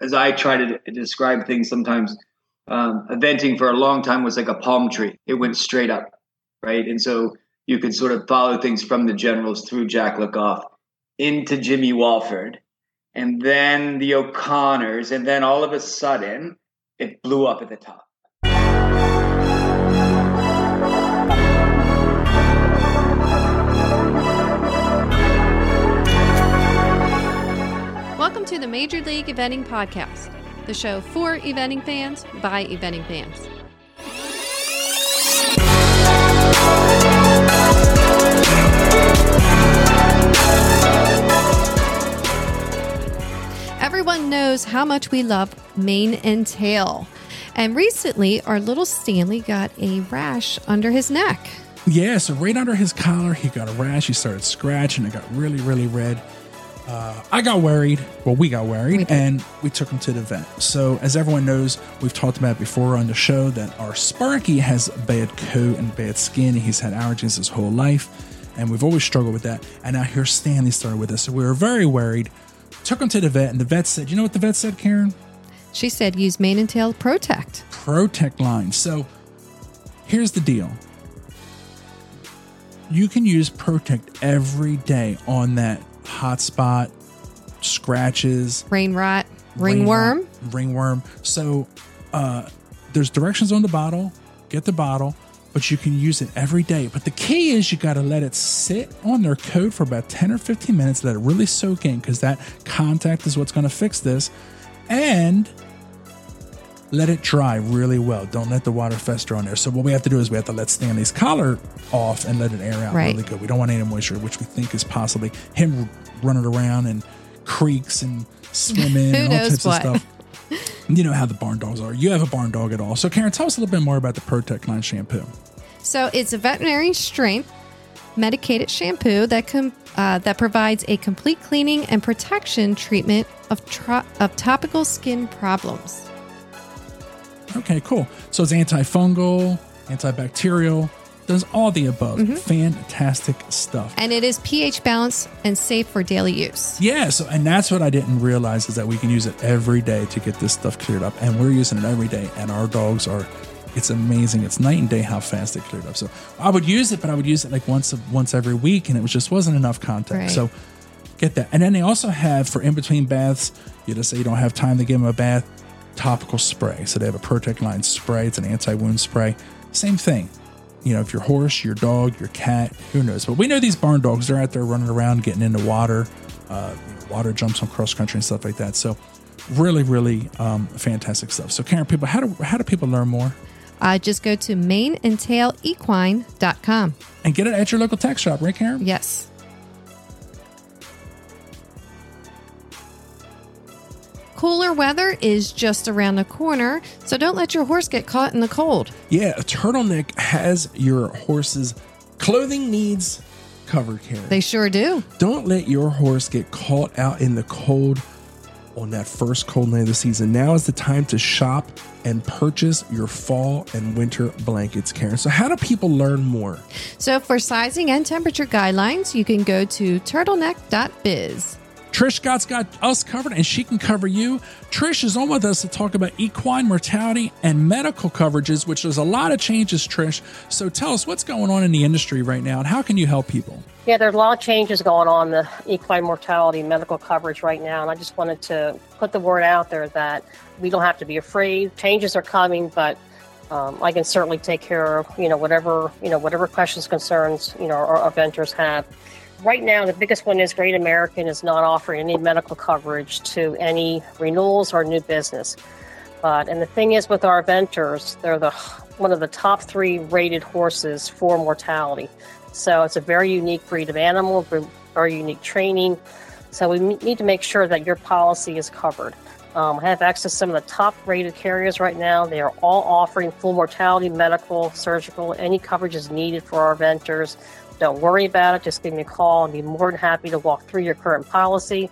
as I try to describe things sometimes, um, eventing for a long time was like a palm tree. It went straight up, right? And so you could sort of follow things from the generals through Jack Le Goff into Jimmy Wofford, and then the O'Connors, and then all of a sudden it blew up at the top. Welcome to the Major League Eventing Podcast, the show for eventing fans by eventing fans. Everyone knows how much we love mane and tail. And recently, our little Stanley got a rash under his neck. Yeah, so right under his collar, he got a rash. He started scratching. It got really, really red. Uh, I got worried. Well, we got worried, We and we took him to the vet. So, as everyone knows, we've talked about before on the show that our Sparky has bad coat and bad skin. He's had allergies his whole life, and we've always struggled with that. And now here Stanley started with us, so we were very worried. Took him to the vet, and the vet said, "You know what the vet said, Karen? She said use mane and tail protect. Protect line. So here's the deal. You can use Protect every day on that hot spot, scratches, Rain rot, ringworm. ringworm. So uh, there's directions on the bottle. Get the bottle, but you can use it every day. But the key is you got to let it sit on their coat for about 10 or 15 minutes, let it really soak in because that contact is what's going to fix this. And let it dry really well. Don't let the water fester on there. So what we have to do is we have to let Stanley's collar off and let it air out Right. really good. We don't want any moisture, which we think is possibly him running around in creeks and swimming and all types what? of stuff. You know how the barn dogs are. You have a barn dog at all. So Karen, tell us a little bit more about the Protect Line shampoo. So it's a veterinary strength medicated shampoo that com- uh, that provides a complete cleaning and protection treatment of tro- of topical skin problems. Okay, cool. So it's antifungal, antibacterial, does all the above. Mm-hmm. Fantastic stuff. And it is pH balanced and safe for daily use. Yeah, so and that's what I didn't realize is that we can use it every day to get this stuff cleared up, and we're using it every day, and our dogs are. It's amazing. It's night and day how fast it cleared up. So I would use it, but I would use it like once once every week, and it was just wasn't enough contact. Right. So get that, and then they also have for in between baths. You just say you don't have time to give them a bath. Topical spray. So they have a Protect Line spray. It's an anti wound spray. Same thing you know, if your horse, your dog, your cat, who knows? But we know these barn dogs, they're out there running around, getting into water, uh, water jumps on cross country and stuff like that. So, really, really um, fantastic stuff. So, Karen, people, how do how do people learn more Uh, just go to maneandtailequine.com. and get it at your local tech shop, right, Karen? Yes. Cooler weather is just around the corner, so don't let your horse get caught in the cold. Yeah, a turtleneck has your horse's clothing needs covered, Karen. They sure do. Don't let your horse get caught out in the cold on that first cold night of the season. Now is the time to shop and purchase your fall and winter blankets, Karen. So, how do people learn more? So, for sizing and temperature guidelines, you can go to turtleneck.biz. Trish Scott's got us covered and she can cover you. Trish is on with us to talk about equine mortality and medical coverages, which there's a lot of changes, Trish. So tell us what's going on in the industry right now and how can you help people? Yeah, there's a lot of changes going on the equine mortality medical coverage right now, and I just wanted to put the word out there that we don't have to be afraid. Changes are coming, but um, I can certainly take care of you know whatever you know whatever questions, concerns you know our, our vendors have. Right now, the biggest one is Great American is not offering any medical coverage to any renewals or new business. But and the thing is with our vendors, they're the one of the top three rated horses for mortality. So it's a very unique breed of animal, very unique training. So we need to make sure that your policy is covered. Um, I have access to some of the top rated carriers right now. They are all offering full mortality, medical, surgical, any coverage is needed for our vendors. Don't worry about it. Just give me a call. I'll be more than happy to walk through your current policy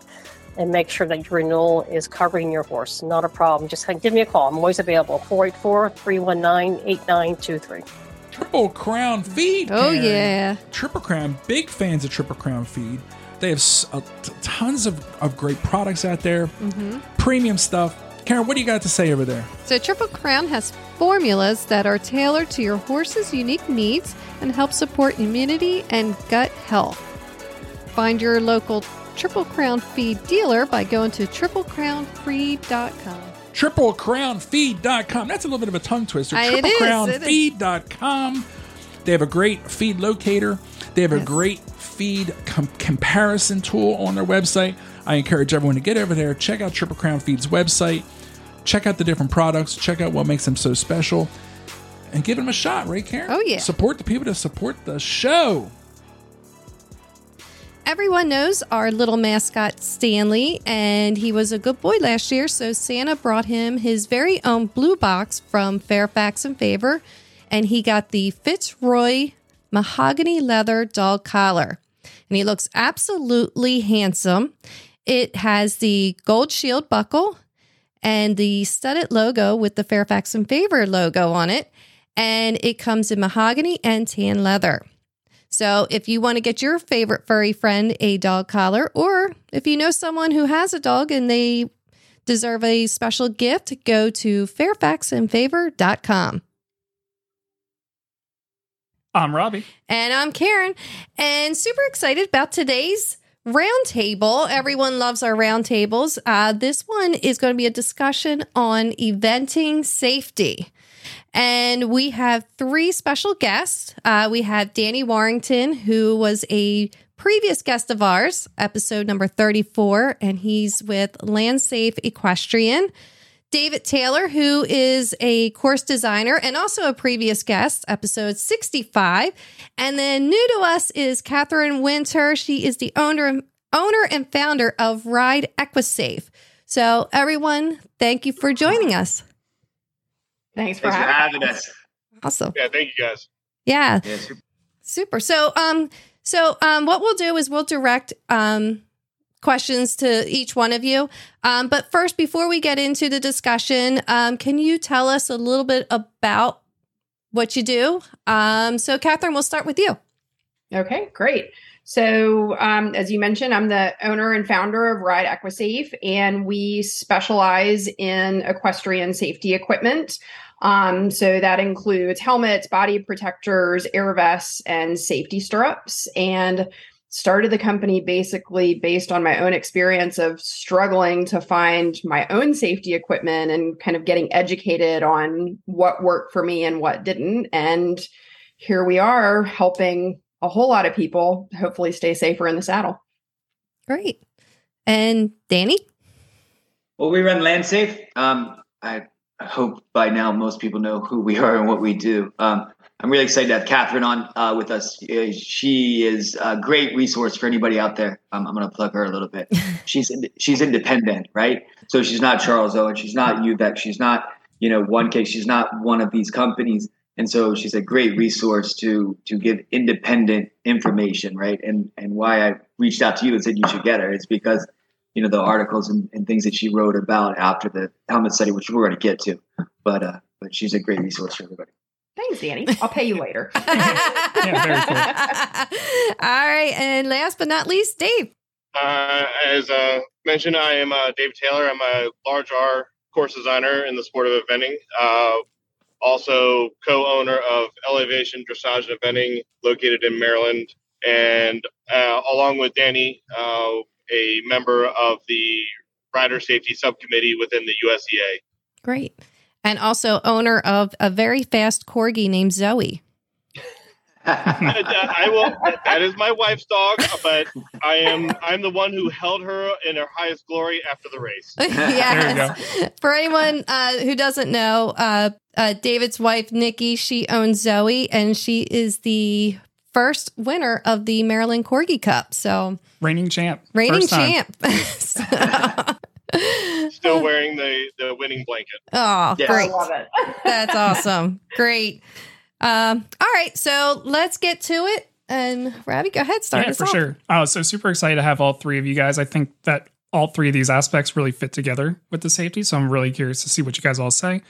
and make sure that your renewal is covering your horse. Not a problem. Just give me a call. I'm always available. 484 319 8923. Triple Crown Feed. Oh, Karen. yeah. Triple Crown, big fans of Triple Crown Feed. They have s- uh, t- tons of, of great products out there, premium stuff. Karen, what do you got to say over there? So, Triple Crown has formulas that are tailored to your horse's unique needs and help support immunity and gut health. Find your local Triple Crown feed dealer by going to triplecrownfeed.com. TripleCrownFeed.com. That's a little bit of a tongue twister. It is, it TripleCrownFeed.com. They have a great feed locator. They have a great feed com- comparison tool on their website. I encourage everyone to get over there, check out Triple Crown Feed's website, check out the different products, check out what makes them so special, and give them a shot, right, Karen? Oh, yeah. Support the people to support the show. Everyone knows our little mascot Stanley, and he was a good boy last year. So Santa brought him his very own blue box from Fairfax and Favor, and he got the Fitzroy mahogany leather dog collar, and he looks absolutely handsome. It has the gold shield buckle and the studded logo with the Fairfax and Favor logo on it, and it comes in mahogany and tan leather. So, if you want to get your favorite furry friend a dog collar, or if you know someone who has a dog and they deserve a special gift, go to fairfaxandfavor.com. I'm Robbie. And I'm Karen, and super excited about today's roundtable. Everyone loves our roundtables. Uh, this one is going to be a discussion on eventing safety. And we have three special guests. Uh, we have Danny Warrington, who was a previous guest of ours, episode number 34, and he's with Landsafe Equestrian. David Taylor, who is a course designer and also a previous guest, episode 65. And then new to us is Catherine Winter. She is the owner, owner and founder of Ride Equisafe. So, everyone, thank you for joining us. Thanks for Thanks for having having us. Awesome. Yeah, thank you guys. Yeah. Yeah, super. Super. So, um, so um, what we'll do is we'll direct um questions to each one of you. Um, but first, before we get into the discussion, um, can you tell us a little bit about what you do? Um, so, Catherine, we'll start with you. Okay, great. So, um, as you mentioned, I'm the owner and founder of Ride Equisafe, and we specialize in equestrian safety equipment. Um, so that includes helmets, body protectors, air vests, and safety stirrups. And started the company basically based on my own experience of struggling to find my own safety equipment and kind of getting educated on what worked for me and what didn't. And here we are helping a whole lot of people hopefully stay safer in the saddle. Great. And Danny? Well, we run LandSafe. Um, I hope by now most people know who we are and what we do. Um, I'm really excited to have Catherine on uh, with us. Uh, she is a great resource for anybody out there. Um, I'm going to plug her a little bit. she's she's independent, right? So she's not Charles Owen. She's not Uvex. She's not you know one case. She's not one of these companies. And so she's a great resource to to give independent information, right? And and why I reached out to you and said you should get her is because you know the articles and, and things that she wrote about after the helmet study, which we're going to get to. But uh, but she's a great resource for everybody. Thanks, Danny. I'll pay you later. Yeah, cool. All right. And last but not least, Dave. Uh, as uh, mentioned, I am uh, Dave Taylor. I'm a large R course designer in the sport of eventing. Uh, also, co-owner of Elevation Dressage and Eventing, located in Maryland, and uh, along with Danny, uh, a member of the Rider Safety Subcommittee within the USEA. Great. And also owner of a very fast corgi named Zoe. I will. That is my wife's dog, but I am I'm the one who held her in her highest glory after the race. yes. For anyone uh, who doesn't know, uh, uh, David's wife, Nikki, she owns Zoe, and she is the first winner of the Maryland Corgi Cup. So, Reigning champ. reigning First champ. So- Still wearing the the winning blanket. oh, Yes. I great. love it. That's awesome. Great. Um, all right. So, let's get to it. And Robbie, go ahead. Start yeah, us for off. sure. Oh, so super excited to have all three of you guys. I think that all three of these aspects really fit together with the safety. So I'm really curious to see what you guys all say.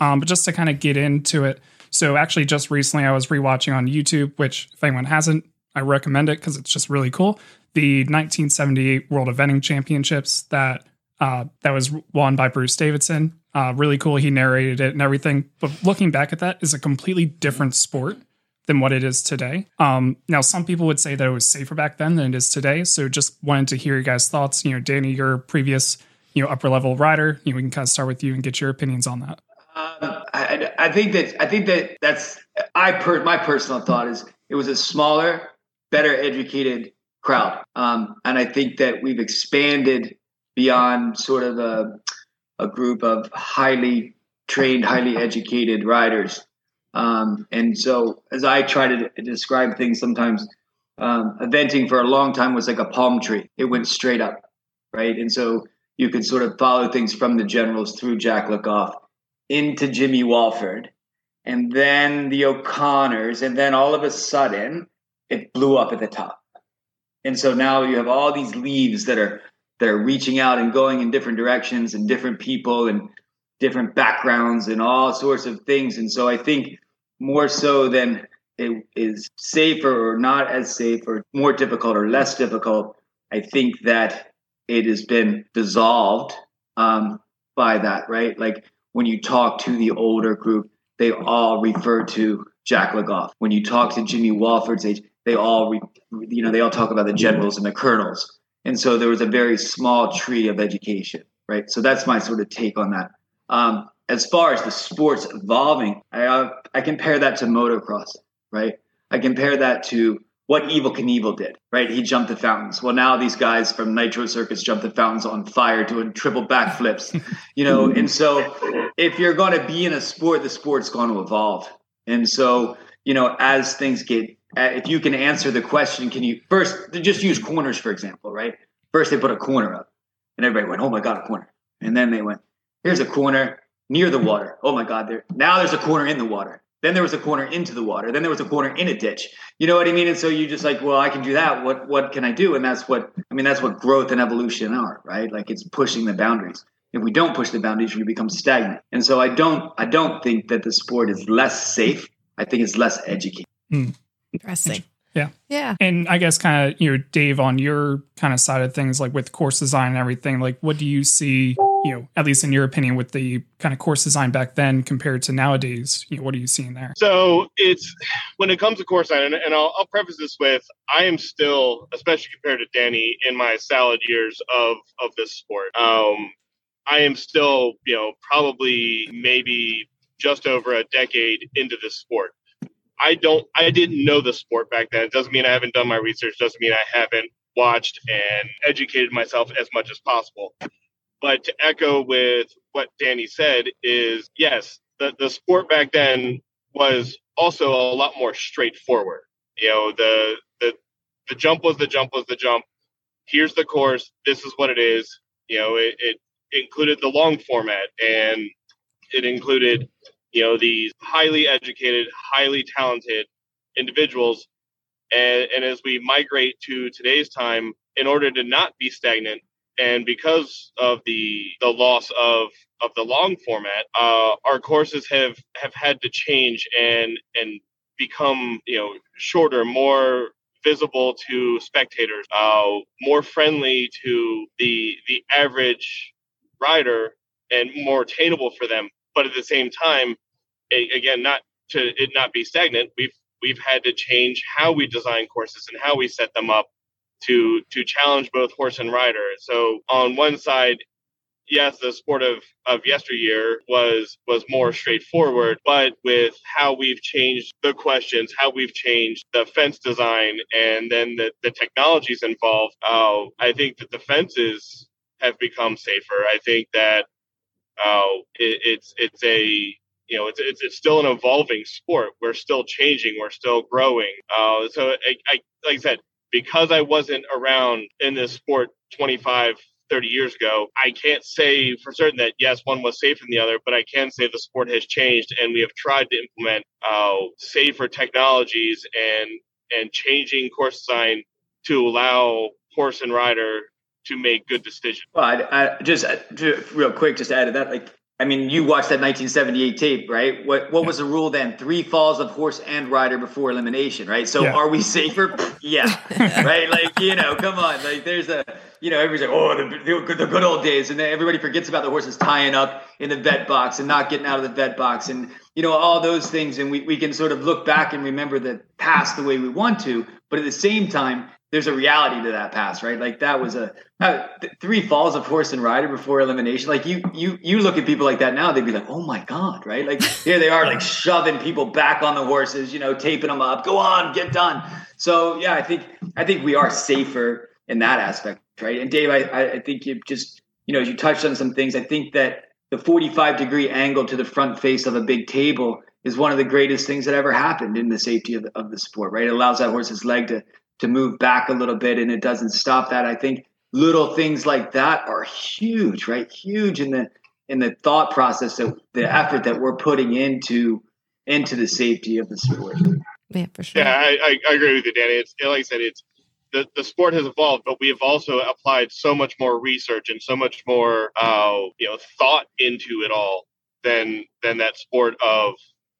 Um, but just to kind of get into it. So actually, just recently I was rewatching on YouTube, which if anyone hasn't I recommend it because it's just really cool. The 1978 World Eventing Championships that uh, that was won by Bruce Davidson. Uh, really cool. He narrated it and everything. But looking back at that, is a completely different sport than what it is today. Um, now, some people would say that it was safer back then than it is today. So, just wanted to hear your guys' thoughts. You know, Danny, your previous you know upper level rider. You know, we can kind of start with you and get your opinions on that. Um, I, I, think that I think that that's I per my personal thought is it was a smaller, better educated crowd, um, and I think that we've expanded beyond sort of a a group of highly trained, highly educated riders. Um, and so, as I try to describe things, sometimes um, eventing for a long time was like a palm tree; it went straight up, right? And so you could sort of follow things from the generals through Jack Le Goff into Jimmy Wofford, and then the O'Connors, and then all of a sudden it blew up at the top. And so now you have all these leaves that are that are reaching out and going in different directions and different people and different backgrounds and all sorts of things. And so I think more so than it is safer or not as safe or more difficult or less difficult, I think that it has been dissolved um, by that, right? Like when you talk to the older group, they all refer to Jack Le Goff. When you talk to Jimmy Wofford's age, they all, re, you know, they all talk about the generals and the colonels. And so there was a very small tree of education, right? So that's my sort of take on that. Um, as far as the sports evolving, I, I compare that to motocross, right? I compare that to what Evel Knievel did, right? He jumped the fountains. Well, now these guys from Nitro Circus jump the fountains on fire doing triple backflips, you know. and so, if you're going to be in a sport, the sport's going to evolve. And so, you know, as things get, uh, if you can answer the question, can you first just use corners for example, right? First they put a corner up, and everybody went, "Oh my god, a corner!" And then they went, "Here's a corner near the water. Oh my god, there now there's a corner in the water." Then there was a corner into the water. Then there was a corner in a ditch. You know what I mean? And so you just like, well, I can do that. What what can I do? And that's what I mean. That's what growth and evolution are, right? Like it's pushing the boundaries. If we don't push the boundaries, we become stagnant. And so I don't I don't think that the sport is less safe. I think it's less educated. Mm. Interesting. Yeah. Yeah. And I guess kind of, you know, Dave, on your kind of side of things, like with course design and everything, like what do you see, you know, at least in your opinion, with the kind of course design back then compared to nowadays? You know, what are you seeing there? So it's when it comes to course design, and, I'll, I'll preface this with I am still, especially compared to Danny, in my salad years of of this sport. Um, I am still, you know, probably maybe just over a decade into this sport. I don't I didn't know the sport back then. It doesn't mean I haven't done my research, doesn't mean I haven't watched and educated myself as much as possible. But to echo with what Danny said is yes, the, the sport back then was also a lot more straightforward. You know, the the the jump was the jump was the jump. Here's the course. This is what it is. You know, it, it included the long format and it included you know these highly educated highly talented individuals and, and as we migrate to today's time in order to not be stagnant and because of the the loss of of the long format uh, our courses have have had to change and and become you know shorter more visible to spectators uh, more friendly to the the average rider and more attainable for them. But at the same time, again, not to it not be stagnant, we've we've had to change how we design courses and how we set them up to to challenge both horse and rider. So on one side, yes, the sport of, of yesteryear was was more straightforward, but with how we've changed the questions, how we've changed the fence design, and then the, the technologies involved, uh, I think that the fences have become safer. I think that uh, it, it's it's a you know it's, it's it's still an evolving sport. We're still changing. We're still growing. Uh, so I, I like I said because I wasn't around in this sport 25 30 years ago, I can't say for certain that yes, one was safer than the other, but I can say the sport has changed and we have tried to implement uh, safer technologies and and changing course design to allow horse and rider to make good decisions. Well, I, I just, just real quick, just to add to that, like I mean, you watched that 1978 tape, right? What what yeah. was the rule then? Three falls of horse and rider before elimination, right? So yeah. are we safer? yeah, right. Like you know, come on. Like there's a you know everybody's like, oh, the, the good old days, and then everybody forgets about the horses tying up in the vet box and not getting out of the vet box, and you know all those things, and we we can sort of look back and remember the past the way we want to, but at the same time, there's a reality to that pass, right? Like that was a uh, three falls of horse and rider before elimination. Like you, you, you look at people like that now, they'd be like, "Oh my god!" Right? Like here they are, like shoving people back on the horses, you know, taping them up. Go on, get done. So yeah, I think I think we are safer in that aspect, right? And Dave, I, I think you just you know as you touched on some things. I think that the 45 degree angle to the front face of a big table is one of the greatest things that ever happened in the safety of the, of the sport, right? It allows that horse's leg to to move back a little bit and it doesn't stop that. I think little things like that are huge, right? Huge in the in the thought process that the effort that we're putting into into the safety of the sport. Yeah, for sure. Yeah, I, I agree with you, Danny. It's like I said, it's the, the sport has evolved, but we have also applied so much more research and so much more uh, you know thought into it all than than that sport of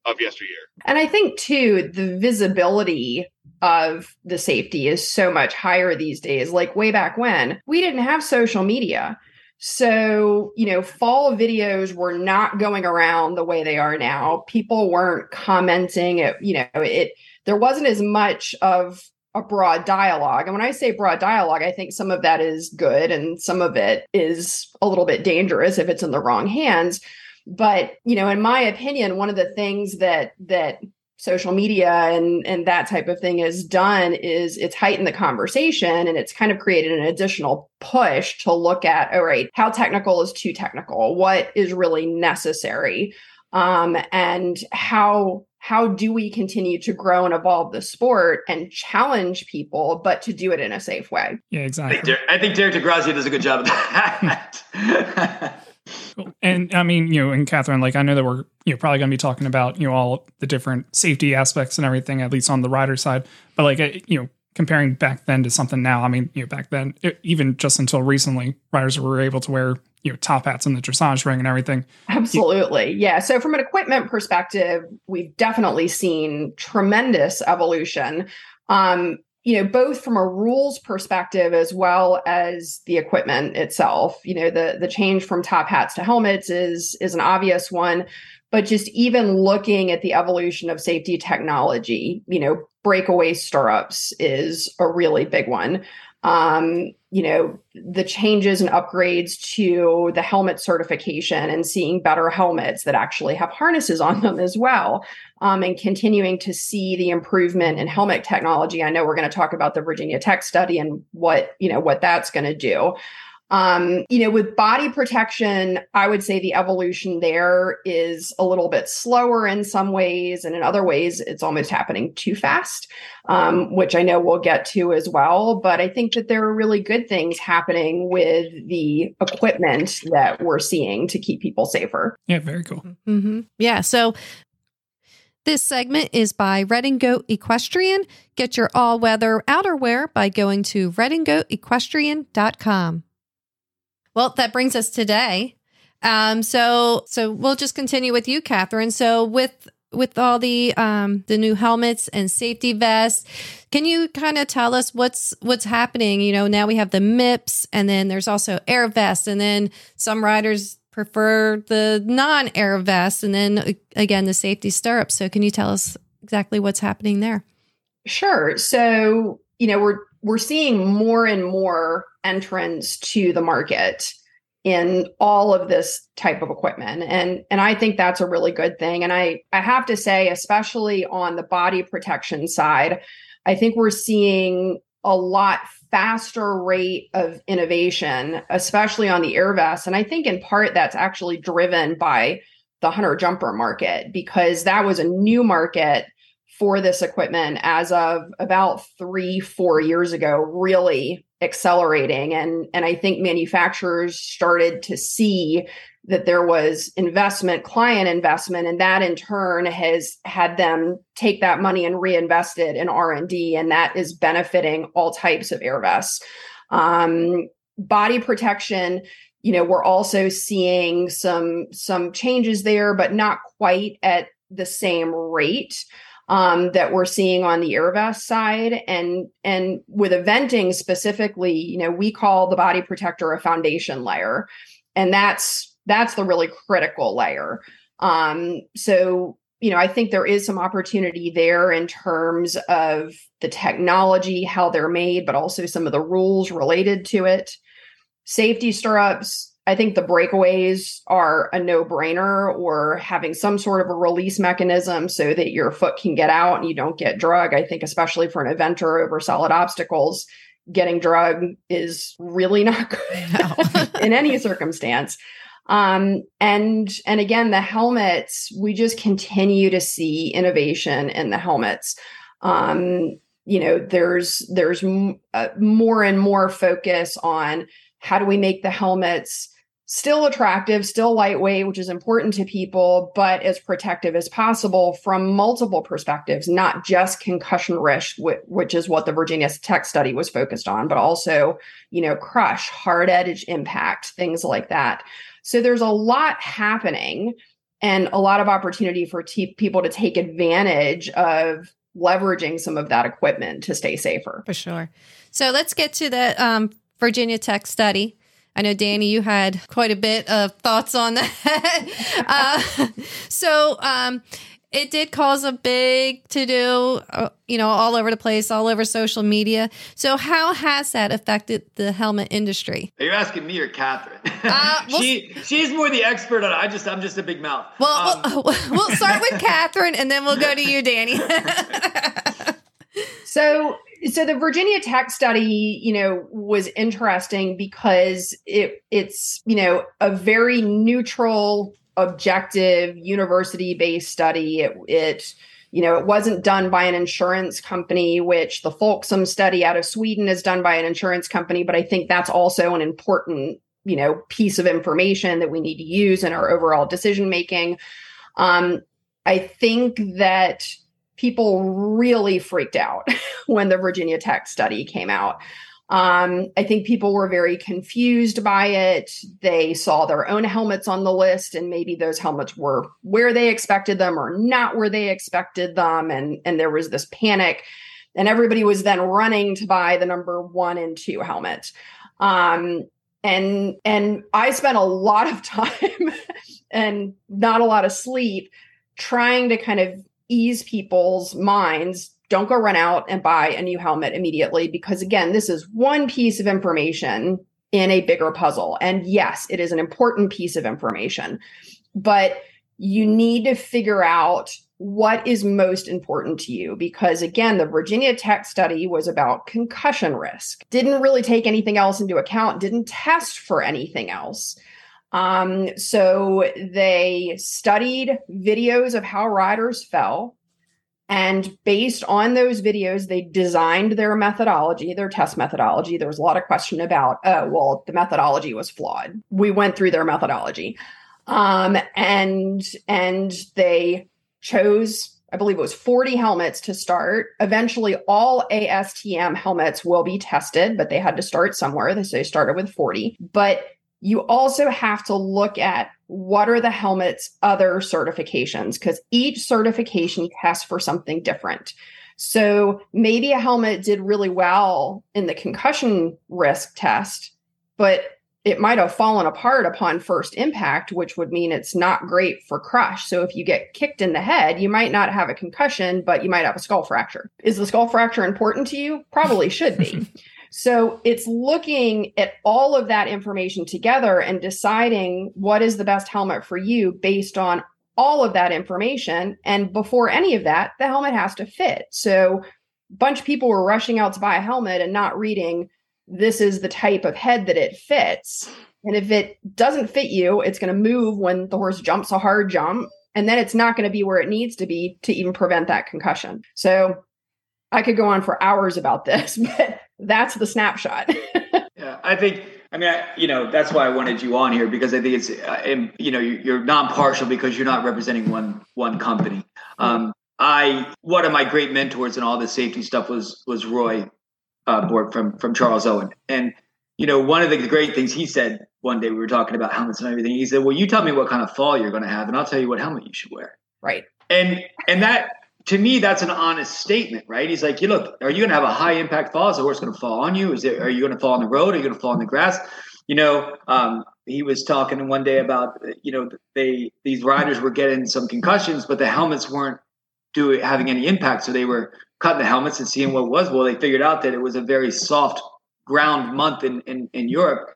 of yesteryear. And I think too the visibility of the safety is so much higher these days. Like way back when, we didn't have social media. So, you know, fall videos were not going around the way they are now. People weren't commenting it, you know, it there wasn't as much of a broad dialogue. And when I say broad dialogue, I think some of that is good and some of it is a little bit dangerous if it's in the wrong hands. But, you know, in my opinion, one of the things that that social media and and that type of thing has done is it's heightened the conversation and it's kind of created an additional push to look at all right how technical is too technical? What is really necessary? Um, and how how do we continue to grow and evolve the sport and challenge people but to do it in a safe way? Yeah exactly i think, Der- I think derek DeGrazia does a good job of that and I mean, you know, and Catherine, like I know that we're you know probably going to be talking about you know all the different safety aspects and everything, at least on the rider side. But like you know, comparing back then to something now, I mean, you know, back then, it, even just until recently, riders were able to wear you know top hats and the dressage ring and everything. Absolutely, yeah. So from an equipment perspective, we've definitely seen tremendous evolution. Um, you know both from a rules perspective as well as the equipment itself. You know the the change from top hats to helmets is is an obvious one but just even looking at the evolution of safety technology you know breakaway stirrups is a really big one um, you know, the changes and upgrades to the helmet certification and seeing better helmets that actually have harnesses on them as well. Um, and continuing to see the improvement in helmet technology. I know we're going to talk about the Virginia Tech study and what, you know, what that's going to do. Um, you know, with body protection, I would say the evolution there is a little bit slower in some ways, and in other ways, it's almost happening too fast, um, which I know we'll get to as well. But I think that there are really good things happening with the equipment that we're seeing to keep people safer. Yeah, very cool. Mm-hmm. Yeah. So this segment is by Red and Goat Equestrian. Get your all weather outerwear by going to redandgoatequestrian.com. Well, that brings us today. Um, so so we'll just continue with you, Catherine. So with with all the um, the new helmets and safety vests, can you kind of tell us what's what's happening? You know, now we have the MIPS, and then there's also air vests, and then some riders prefer the non air vests, and then again the safety stirrups. So can you tell us exactly what's happening there? Sure. So you know we're we're seeing more and more entrance to the market in all of this type of equipment. And and I think that's a really good thing. And I I have to say especially on the body protection side I think we're seeing a lot faster rate of innovation especially on the air vest. And I think in part that's actually driven by the hunter jumper market because that was a new market for this equipment as of about three, four years ago, really accelerating. And, and I think manufacturers started to see that there was investment, client investment, and that in turn has had them take that money and reinvest it in R&D, and that is benefiting all types of air vests. Um, body protection you know, we're also seeing some some changes there, but not quite at the same rate um, that we're seeing on the Airvest side. And and with eventing specifically, you know, we call the body protector a foundation layer, and that's that's the really critical layer. Um, so you know, I think there is some opportunity there in terms of the technology, how they're made, but also some of the rules related to it. Safety stirrups, I think the breakaways are a no brainer or having some sort of a release mechanism so that your foot can get out and you don't get drug. I think, especially for an eventer over solid obstacles, getting drug is really not good in any circumstance. Um, and and again the helmets we just continue to see innovation in the helmets. Um, you know there's there's m- uh, more and more focus on how do we make the helmets still attractive still lightweight which is important to people but as protective as possible from multiple perspectives not just concussion risk which is what the virginia tech study was focused on but also you know crush hard edge impact things like that so there's a lot happening and a lot of opportunity for t- people to take advantage of leveraging some of that equipment to stay safer. For sure. So let's get to the um, Virginia Tech study. I know, Danny, you had quite a bit of thoughts on that. uh, so, um, it did cause a big to do, uh, you know, all over the place, all over social media. So, how has that affected the helmet industry? Are you asking me or Catherine? Uh, we'll, she she's more the expert on it. I just I'm just a big mouth. Well, um, we'll, we'll start with Catherine, and then we'll go to you, Danny. So so the Virginia Tech study, you know, was interesting because it it's you know a very neutral objective university based study. It, it, you know, it wasn't done by an insurance company, which the Folksam study out of Sweden is done by an insurance company. But I think that's also an important, you know, piece of information that we need to use in our overall decision making. Um, I think that people really freaked out when the Virginia Tech study came out. Um, I think people were very confused by it. They saw their own helmets on the list, and maybe those helmets were where they expected them or not where they expected them, and and there was this panic, and everybody was then running to buy the number one and two helmet. Um, and and I spent a lot of time and not a lot of sleep trying to kind of ease people's minds. Don't go run out and buy a new helmet immediately because again this is one piece of information in a bigger puzzle. And yes it is an important piece of information but you need to figure out what is most important to you because again the virginia tech study was about concussion risk. Didn't really take anything else into account didn't test for anything else um, so they studied videos of how riders fell and based on those videos, they designed their methodology, their test methodology. There was a lot of question about, oh, well, the methodology was flawed. We went through their methodology. Um, and and they chose I believe it was 40 helmets to start. Eventually, all ASTM helmets will be tested, but they had to start somewhere. So they started with 40. But you also have to look at what are the helmet's other certifications because each certification tests for something different. So maybe a helmet did really well in the concussion risk test, but it might have fallen apart upon first impact, which would mean it's not great for crush. So if you get kicked in the head, you might not have a concussion, but you might have a skull fracture. Is the skull fracture important to you? Probably should be. So it's looking at all of that information together and deciding what is the best helmet for you based on all of that information. And before any of that, the helmet has to fit. So a bunch of people were rushing out to buy a helmet and not reading this is the type of head that it fits. And if it doesn't fit you, it's going to move when the horse jumps a hard jump. And then it's not going to be where it needs to be to even prevent that concussion. So I could go on for hours about this, but that's the snapshot. yeah, I think. I mean, I, you know, that's why I wanted you on here because I think it's, uh, you know, you're non-partial because you're not representing one one company. Um, I one of my great mentors in all the safety stuff was was Roy uh, Burek from from Charles Owen, and you know, one of the great things he said one day we were talking about helmets and everything. He said, "Well, you tell me what kind of fall you're going to have, and I'll tell you what helmet you should wear." Right. And and that to me, that's an honest statement, right? He's like, "You look, are you going to have a high impact fall? Is the horse going to fall on you? Is it? Are you going to fall on the road? Are you going to fall on the grass?" You know, um, he was talking one day about you know they these riders were getting some concussions, but the helmets weren't doing having any impact, so they were cutting the helmets and seeing what was. Well, they figured out that it was a very soft ground month in, in, in Europe.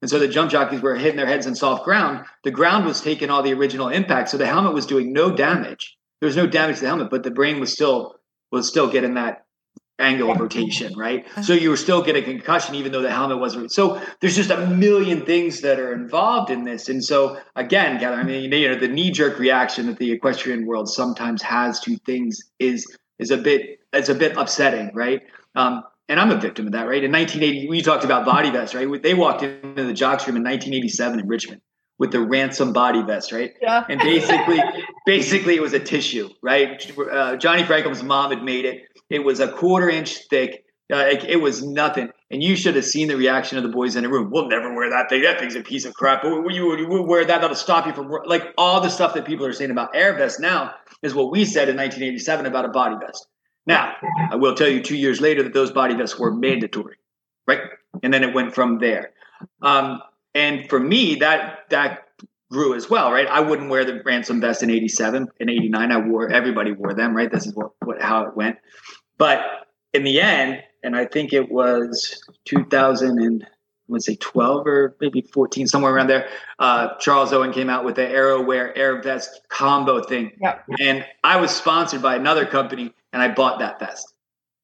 And so the jump jockeys were hitting their heads on soft ground. The ground was taking all the original impact. So the helmet was doing no damage. There was no damage to the helmet, but the brain was still was still getting that angle of rotation, right? So you were still getting concussion even though the helmet wasn't. So there's just a million things that are involved in this. And so again, Gather, I mean, you know, the knee jerk reaction that the equestrian world sometimes has to things is is a bit it's a bit upsetting, right? Um, and I'm a victim of that, right? In 1980, we talked about body vests, right? They walked into the jocks room in 1987 in Richmond with the ransom body vest, right? Yeah. And basically, basically, it was a tissue, right? Uh, Johnny Franklin's mom had made it. It was a quarter inch thick. Uh, it, it, was nothing, and you should have seen the reaction of the boys in the room. We'll never wear that thing. That thing's a piece of crap. You, you, you wear that. That'll stop you from like all the stuff that people are saying about air vests now is what we said in 1987 about a body vest. Now, I will tell you two years later that those body vests were mandatory, right? And then it went from there. Um, and for me, that that grew as well, right? I wouldn't wear the ransom vest in '87. In '89, I wore. Everybody wore them, right? This is what, what how it went. But in the end, and I think it was 2000 and let's say 12 or maybe 14, somewhere around there. Uh, Charles Owen came out with the AeroWear Air Vest combo thing, yep. and I was sponsored by another company and I bought that vest,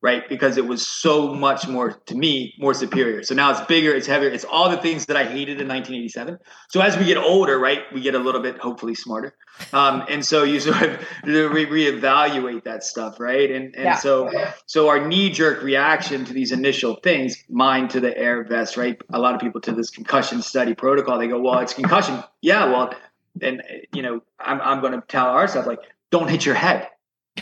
right? Because it was so much more to me more superior. So now it's bigger, it's heavier, it's all the things that I hated in 1987. So as we get older, right, we get a little bit hopefully smarter, um, and so you sort of re- reevaluate that stuff, right? And and Yeah. so so our knee jerk reaction to these initial things, mine to the air vest, right? A lot of people to this concussion study protocol, they go, well, it's concussion. Yeah, well, and you know, I'm I'm going to tell our stuff like, don't hit your head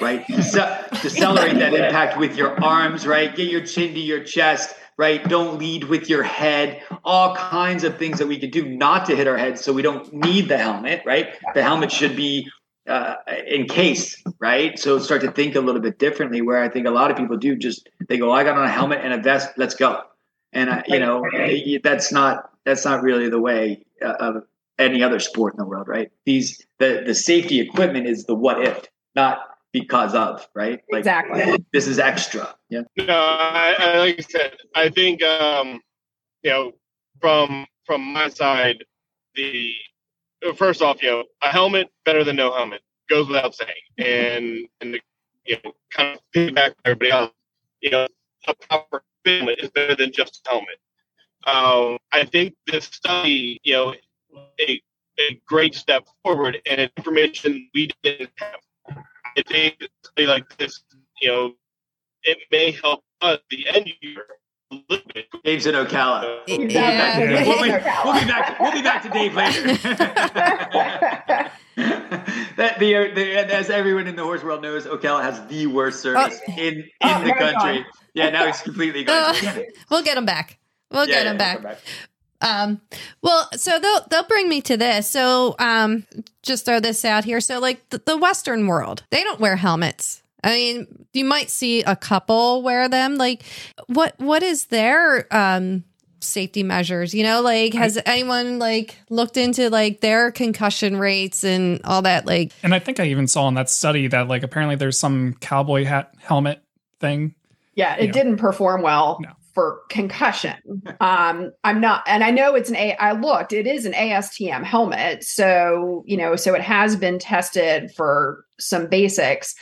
right? Dece- decelerate that impact with your arms, right? Get your chin to your chest, right? Don't lead with your head. All kinds of things that we can do not to hit our heads so we don't need the helmet, right? The helmet should be uh, encased, right? So start to think a little bit differently where I think a lot of people do just, they go, I got on a helmet and a vest, let's go. And, uh, you know, that's not, that's not really the way uh, of any other sport in the world, right? These, the, the safety equipment is the what if, not because of, right? Like Exactly. this is extra. Yeah. No, I, I like I said, I think um, you know, from from my side, the first off, you know, a helmet better than no helmet goes without saying, and and the, you know, kind of feedback everybody else, you know, a proper helmet is better than just a helmet. Um, I think this study, you know, a a great step forward and information we didn't have. I think a like this, you know, it may help us, the end user, a little. Dave's in Ocala. Uh, We'll be back to- We'll be, we'll be back. We'll be back to Dave later. that the, the as everyone in the horse world knows, Ocala has the worst service in in Oh, the country. gone. Yeah, now he's completely gone. Uh, We'll get him back. We'll Yeah, get yeah, them we'll back. Come Um, well, so they'll they'll bring me to this. So, um, just throw this out here. So, like the, the Western world, they don't wear helmets. I mean, you might see a couple wear them. Like, what what is their um safety measures? You know, like has anyone like looked into like their concussion rates and all that? Like, And I think I even saw in that study that like apparently there's some cowboy hat helmet thing. Yeah, it Yeah. didn't perform well No. For concussion. Um, I'm not, and I know it's an A. I looked, it is an ASTM helmet, so you know, so it has been tested for some basics.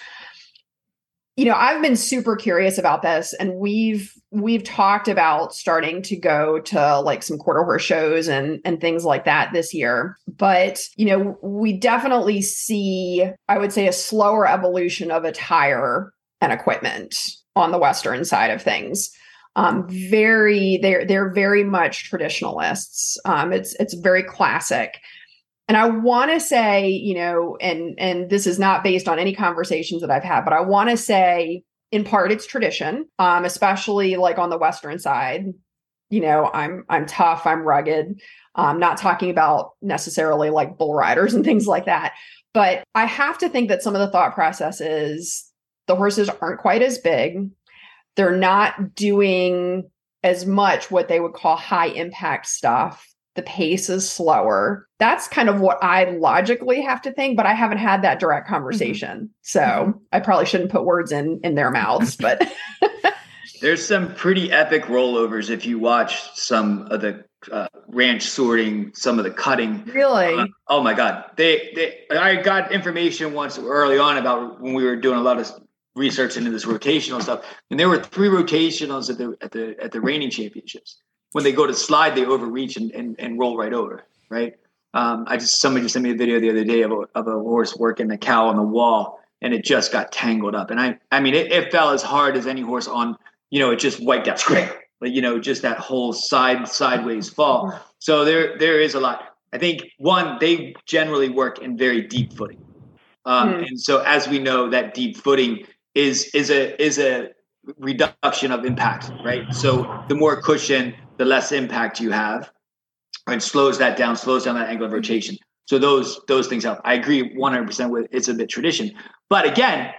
You know, I've been super curious about this, and we've we've talked about starting to go to like some quarter horse shows and and things like that this year. But you know, we definitely see, I would say, a slower evolution of attire and equipment on the western side of things um very they're they're very much traditionalists um it's it's very classic and i want to say you know and and this is not based on any conversations that i've had but i want to say in part it's tradition um especially like on the western side you know, I'm I'm tough, I'm rugged. I'm not talking about necessarily like bull riders and things like that. But I have to think that some of the thought process is the horses aren't quite as big. They're not doing as much what they would call high impact stuff. The pace is slower. That's kind of what I logically have to think, but I haven't had that direct mm-hmm. conversation. Mm-hmm. So mm-hmm. I probably shouldn't put words in in their mouths, but there's some pretty epic rollovers if you watch some of the uh, ranch sorting, some of the cutting. Really? Uh, oh my God! They, they, I got information once early on about when we were doing a lot of research into this rotational stuff, and there were three rotationals at the at the at the reining championships. When they go to slide, they overreach and and, and roll right over. Right. Um, I just somebody just sent me a video the other day of a of a horse working the cow on the wall, and it just got tangled up. And I I mean, it, it fell as hard as any horse on. You know, it just wiped out. Like you know, just that whole side sideways fall. So there there is a lot. I think one they generally work in very deep footing. Um, mm. And so, as we know, that deep footing is is a is a reduction of impact, right? So the more cushion, the less impact you have, and slows that down, slows down that angle of rotation. So those those things help. I agree 100% with it's a bit tradition, but again,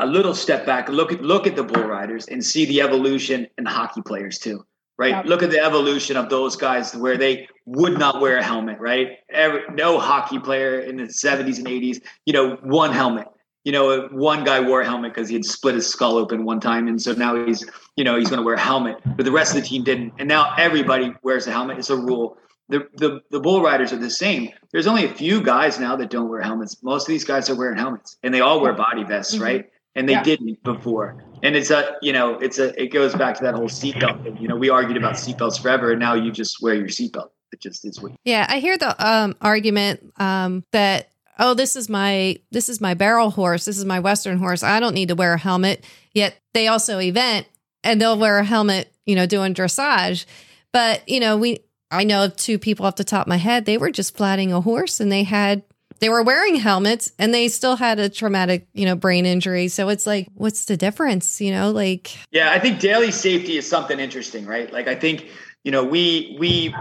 a little step back, look at look at the bull riders and see the evolution in hockey players too, right? Yep. Look at the evolution of those guys where they would not wear a helmet, right? Every, no hockey player in the 70s and 80s, you know, one helmet you know, one guy wore a helmet because he had split his skull open one time, and so now he's, you know, he's going to wear a helmet, but the rest of the team didn't, and now everybody wears a helmet. It's a rule. The, the the bull riders are the same. There's only a few guys now that don't wear helmets. Most of these guys are wearing helmets, and they all wear body vests, mm-hmm. right? And they yeah. didn't before. And it's a, you know, it's a, it goes back to that whole seatbelt thing. You know, we argued about seatbelts forever, and now you just wear your seatbelt. It just is what. Yeah, I hear the um, argument um, that oh this is my this is my barrel horse. This is my western horse. I don't need to wear a helmet. Yet they also event and they'll wear a helmet you know doing dressage. But you know we i know of two people off the top of my head they were just flatting a horse and they had they were wearing helmets and they still had a traumatic you know brain injury. So it's like what's the difference you know like yeah i think daily safety is something interesting right? Like i think you know we we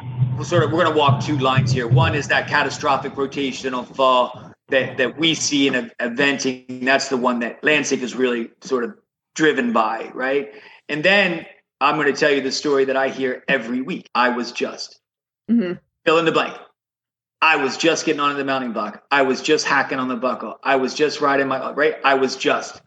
sort of we're going to walk two lines here. One is that catastrophic rotational fall that that we see in a eventing. That's the one that LandSafe is really sort of driven by right? And then i'm going to tell you the story that i hear every week. I was just mm-hmm. fill in the blank. I was just getting onto the mounting block. I was just hacking on the buckle. I was just riding my right? I was just.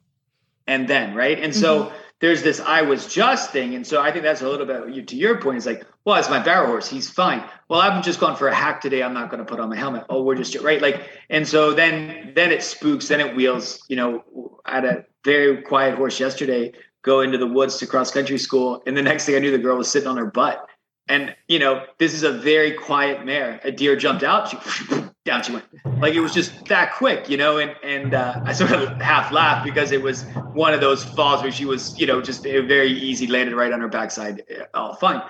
And then right? And mm-hmm. so there's this I was just thing. And so I think that's a little bit to your point. It's like, well, it's my barrel horse. He's fine. Well, I've just gone for a hack today. I'm not going to put on my helmet. Oh, we're just right. Like, and so then, then it spooks, then it wheels, you know, I had a very quiet horse yesterday go into the woods to cross country school. And the next thing I knew, the girl was sitting on her butt. And, you know, this is a very quiet mare. A deer jumped out. She, down she went. Like it was just that quick, you know. And and uh, I sort of half laughed because it was one of those falls where she was, you know, just very easy, landed right on her backside, all fine.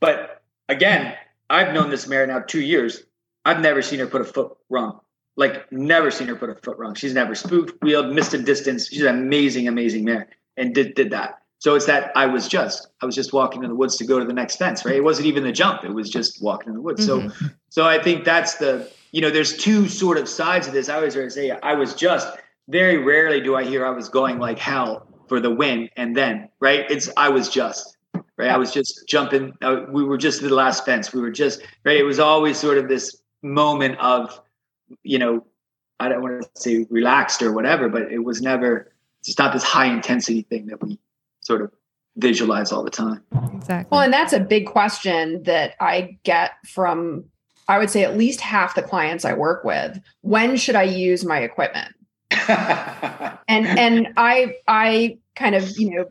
But again, I've known this mare now two years. I've never seen her put a foot wrong. Like never seen her put a foot wrong. She's never spooked, wheeled, missed a distance. She's an amazing, amazing mare, and did did that. So it's that I was just I was just walking in the woods to go to the next fence, right? It wasn't even the jump; it was just walking in the woods. Mm-hmm. So, so I think that's the you know, there's two sort of sides of this. I always say I was just very rarely do I hear I was going like hell for the win and then right. It's I was just right. I was just jumping. Uh, we were just the last fence. We were just right. It was always sort of this moment of you know I don't want to say relaxed or whatever, but it was never. It's not this high intensity thing that we sort of visualize all the time. Exactly. Well, and that's a big question that I get from I would say at least half the clients I work with, when should I use my equipment? and and I I kind of, you know,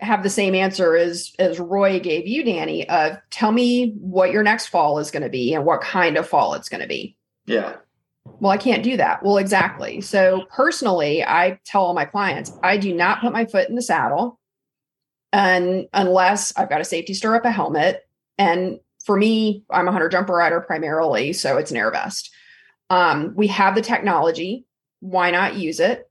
have the same answer as as Roy gave you, Danny, of tell me what your next fall is going to be and what kind of fall it's going to be. Yeah. Well, I can't do that. Well, exactly. So personally, I tell all my clients, I do not put my foot in the saddle and unless I've got a safety stirrup, a helmet, and for me, I'm a hunter jumper rider primarily, so it's an air vest. Um, we have the technology. Why not use it?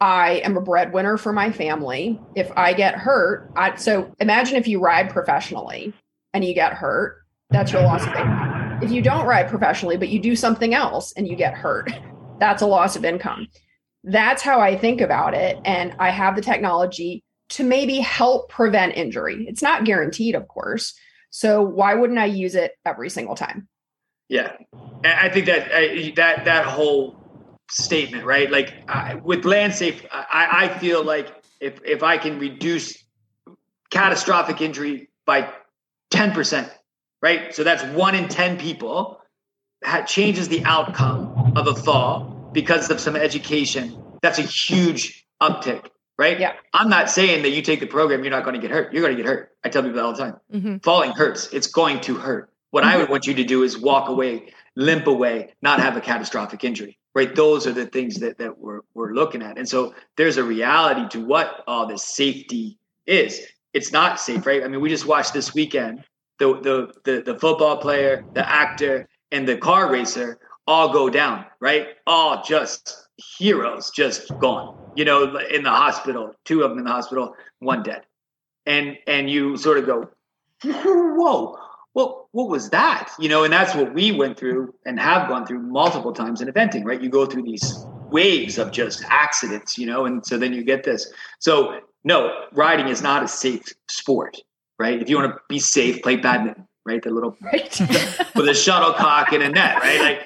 I am a breadwinner for my family. If I get hurt, I, so imagine if you ride professionally and you get hurt, that's your loss of income. If you don't ride professionally, but you do something else and you get hurt, that's a loss of income. That's how I think about it. And I have the technology to maybe help prevent injury. It's not guaranteed, of course. So why wouldn't I use it every single time? Yeah, I think that uh, that that whole statement, right? Like uh, with LandSafe, I, I feel like if if I can reduce catastrophic injury by ten percent, right? So that's one in ten people. That changes the outcome of a fall because of some education. That's a huge uptick right? Yeah. I'm not saying that you take the program, you're not going to get hurt. You're going to get hurt. I tell people that all the time. Mm-hmm. Falling hurts. It's going to hurt. What Mm-hmm. I would want you to do is walk away, limp away, not have a catastrophic injury. Right. Those are the things that, that we're we're looking at. And so there's a reality to what all this safety is. It's not safe, right? I mean, we just watched this weekend the the the, the football player, the actor, and the car racer all go down, right? All just heroes, just gone. You know, in the hospital, two of them in the hospital, one dead, and and you sort of go, whoa, what what was that? You know, and that's what we went through and have gone through multiple times in eventing, right? You go through these waves of just accidents, you know, and so then you get this. So no, riding is not a safe sport, right? If you want to be safe, play badminton, right? The little Right. with a shuttlecock and a net, right? Like,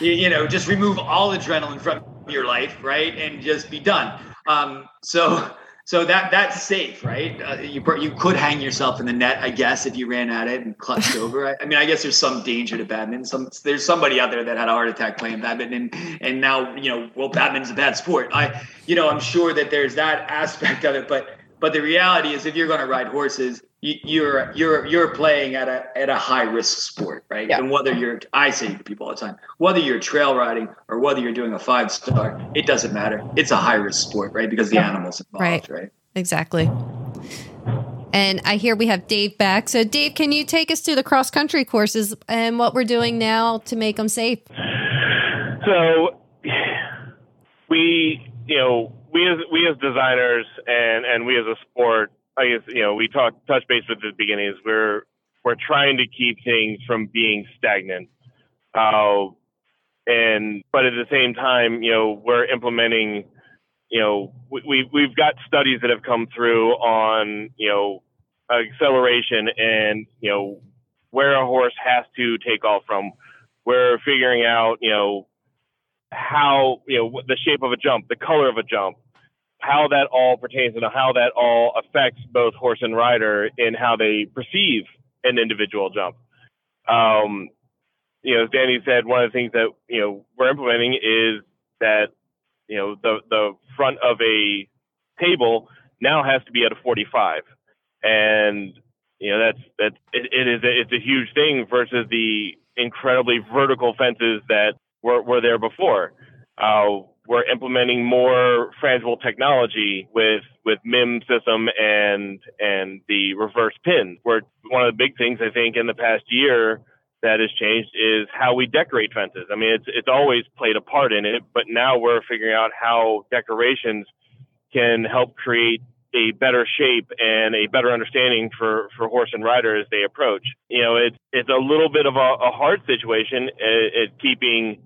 you, you know, just remove all adrenaline from your life, right, and just be done. Um, so, so that that's safe, right? Uh, you you could hang yourself in the net, I guess, if you ran at it and clutched over. I, I mean, I guess there's some danger to badminton. Some there's somebody out there that had a heart attack playing badminton, and, and now you know, well, badminton's a bad sport. I, you know, I'm sure that there's that aspect of it, but but the reality is, if you're going to ride horses, you're you're you're playing at a at a high risk sport, right? Yeah. And whether you're, I say to people all the time, whether you're trail riding or whether you're doing a five star, it doesn't matter. It's a high risk sport, right? Because the animals involved, Right. right? Exactly. And I hear we have Dave back. So, Dave, can you take us through the cross country courses and what we're doing now to make them safe? So we, you know, we as we as designers and and we as a sport, I guess, you know, we talk touch base with the beginning is we're we're trying to keep things from being stagnant. Uh, and but at the same time, you know, we're implementing, you know, we we've got studies that have come through on, you know, acceleration and you know where a horse has to take off from. We're figuring out, you know, how you know the shape of a jump, the color of a jump, how that all pertains and how that all affects both horse and rider in how they perceive an individual jump. Um, you know, as Danny said, one of the things that you know we're implementing is that you know the the front of a table now has to be at a 45, and you know that's that's it, it is a, it's a huge thing versus the incredibly vertical fences that were, were there before. Uh, we're implementing more frangible technology with with MIM system and and the reverse pin. Where one of the big things I think in the past year that has changed is how we decorate fences. I mean, it's it's always played a part in it, but now we're figuring out how decorations can help create a better shape and a better understanding for, for horse and rider as they approach. You know, it's it's a little bit of a, a hard situation at, at keeping,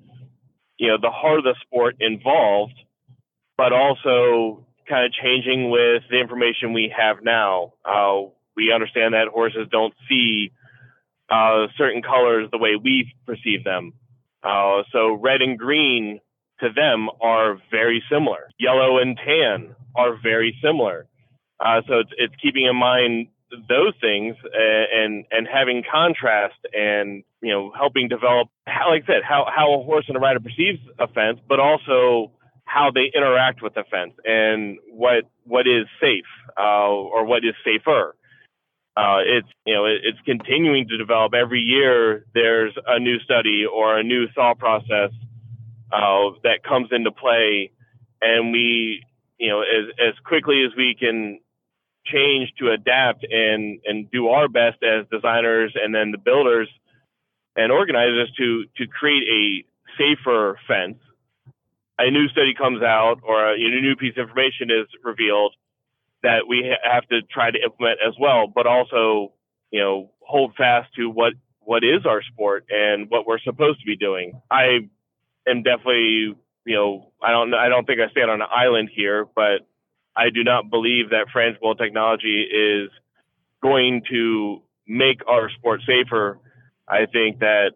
you know, the heart of the sport involved, but also kind of changing with the information we have now. Uh, we understand that horses don't see uh, certain colors the way we perceive them. Uh, so red and green to them are very similar. Yellow and tan are very similar. Uh, so it's, it's keeping in mind those things and, and and having contrast and you know helping develop how like I said how how a horse and a rider perceives a fence, but also how they interact with the fence and what what is safe uh, or what is safer. Uh, it's you know it, it's continuing to develop every year. There's a new study or a new thought process uh, that comes into play, and we you know as as quickly as we can change to adapt and and do our best as designers and then the builders and organizers to to create a safer fence. A new study comes out or a, a new piece of information is revealed that we ha- have to try to implement as well. But also, you know, hold fast to what what is our sport and what we're supposed to be doing. I am definitely, you know, I don't I don't think I stand on an island here, but I do not believe that frangible technology is going to make our sport safer. I think that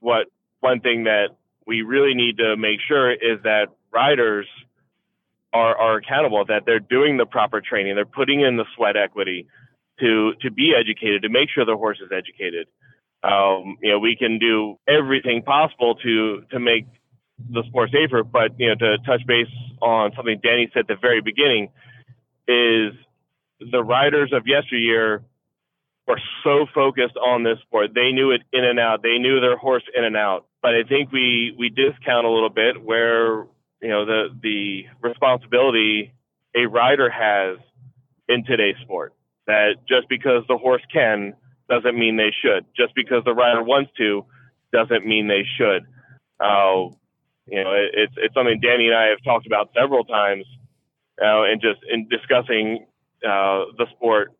what one thing that we really need to make sure is that riders are, are accountable, that they're doing the proper training, they're putting in the sweat equity to to be educated, to make sure the horse is educated. Um, you know, we can do everything possible to to make the sport safer, but you know, to touch base on something Danny said at the very beginning, is the riders of yesteryear were so focused on this sport. They knew it in and out. They knew their horse in and out. But I think we we discount a little bit where you know the the responsibility a rider has in today's sport. That just because the horse can doesn't mean they should. Just because the rider wants to doesn't mean they should. Uh, you know, it, it's it's something Danny and I have talked about several times, uh, and just in discussing uh, the sport.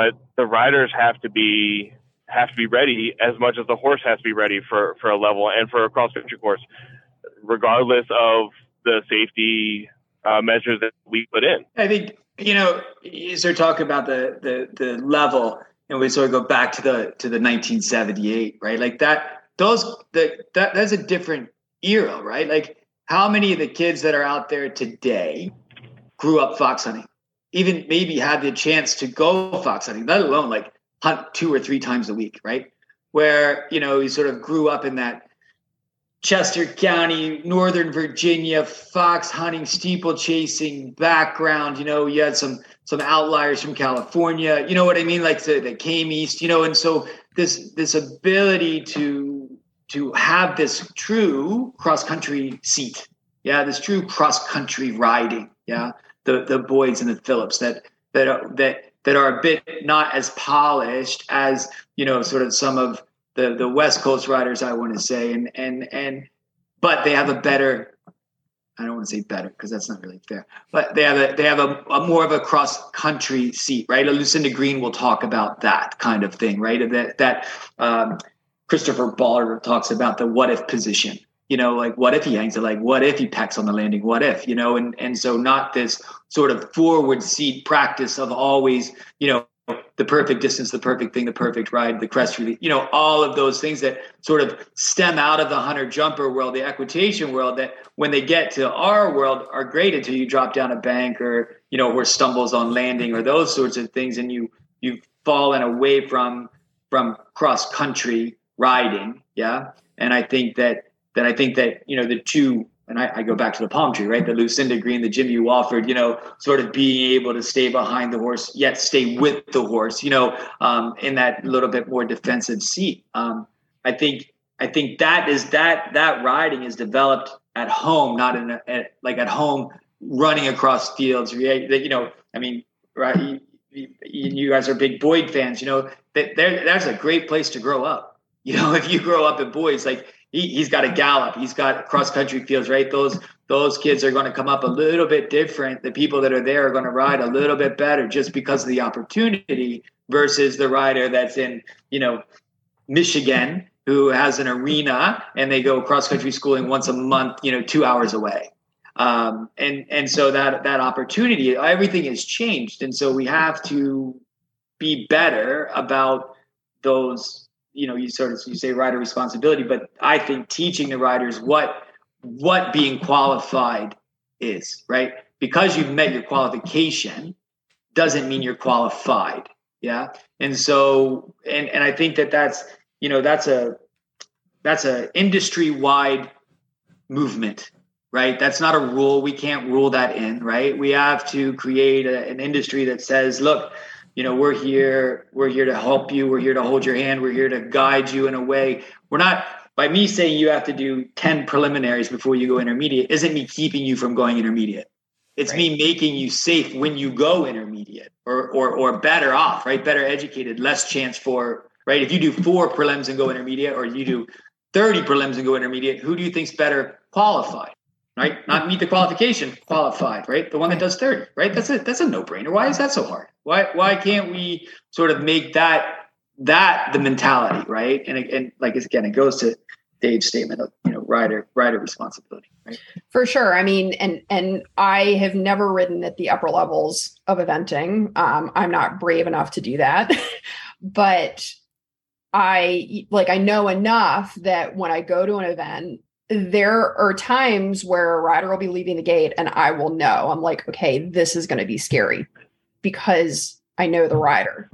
But the riders have to be have to be ready as much as the horse has to be ready for for a level and for a cross country course, regardless of the safety uh, measures that we put in. I think you know start talking about the the the level, and we sort of go back to the to the 1978, right? Like that. Those the that that's a different era, right? Like how many of the kids that are out there today grew up fox hunting, even maybe had the chance to go fox hunting, let alone like hunt two or three times a week, right? Where you know he sort of grew up in that Chester County, Northern Virginia, fox hunting, steeplechasing background. You know, you had some some outliers from California. You know what I mean? Like that came east. You know, and so this this ability to to have this true cross country seat, yeah, this true cross country riding, yeah, the the Boyds and the Phillips that that are, that that are a bit not as polished as you know sort of some of the the West Coast riders, I want to say, and and and but they have a better. I don't want to say better because that's not really fair, but they have a they have a, a more of a cross country seat, right? Lucinda Green will talk about that kind of thing, right? That that um, Christopher Bartle talks about the what if position. You know, like what if he hangs it? Like what if he pecks on the landing? What if you know? And and so not this sort of forward seat practice of always you know the perfect distance, the perfect thing, the perfect ride, the crest release, you know, all of those things that sort of stem out of the hunter jumper world, the equitation world that when they get to our world are great until you drop down a bank or, you know, where stumbles on landing or those sorts of things. And you, you've fallen away from, from cross country riding. Yeah. And I think that, that I think that, you know, the two and I, I, go back to the palm tree, right? The Lucinda Green, the Jimmy Wofford, you know, sort of being able to stay behind the horse, yet stay with the horse, you know, um, in that little bit more defensive seat. Um, I think I think that is that that riding is developed at home, not in a, at, like at home running across fields. You know, I mean, right? You, you guys are big Boyd fans. You know, that that's a great place to grow up. You know, if you grow up at Boyd's, like he, he's got a gallop. He's got cross country fields, right? Those those kids are going to come up a little bit different. The people that are there are going to ride a little bit better just because of the opportunity versus the rider that's in, you know, Michigan who has an arena and they go cross country schooling once a month, you know, two hours away. Um, and and so that that opportunity, everything has changed, and so we have to be better about those you know you sort of you say rider responsibility but i think teaching the riders what what being qualified is right? Because you've met your qualification doesn't mean you're qualified yeah? And so and and i think that that's you know that's a that's a industry wide movement right? That's not a rule. We can't rule that in right? We have to create a, an industry that says look you know we're here we're here to help you we're here to hold your hand we're here to guide you in a way. We're not by me saying you have to do 10 preliminaries before you go intermediate isn't me keeping you from going intermediate. It's right. me making you safe when you go intermediate or, or or better off right? Better educated less chance for right? If you do four prelims and go intermediate or you do 30 prelims and go intermediate who do you think's better qualified right? Not meet the qualification, qualified, right? The one that does 30, right? That's a that's a no-brainer. Why is that so hard? Why why can't we sort of make that that the mentality, right? And and like again, it goes to Dave's statement of you know rider rider responsibility, right? For sure. I mean, and and I have never ridden at the upper levels of eventing. Um, I'm not brave enough to do that, but I like I know enough that when I go to an event, there are times where a rider will be leaving the gate and I will know. I'm like, okay, this is going to be scary because I know the rider.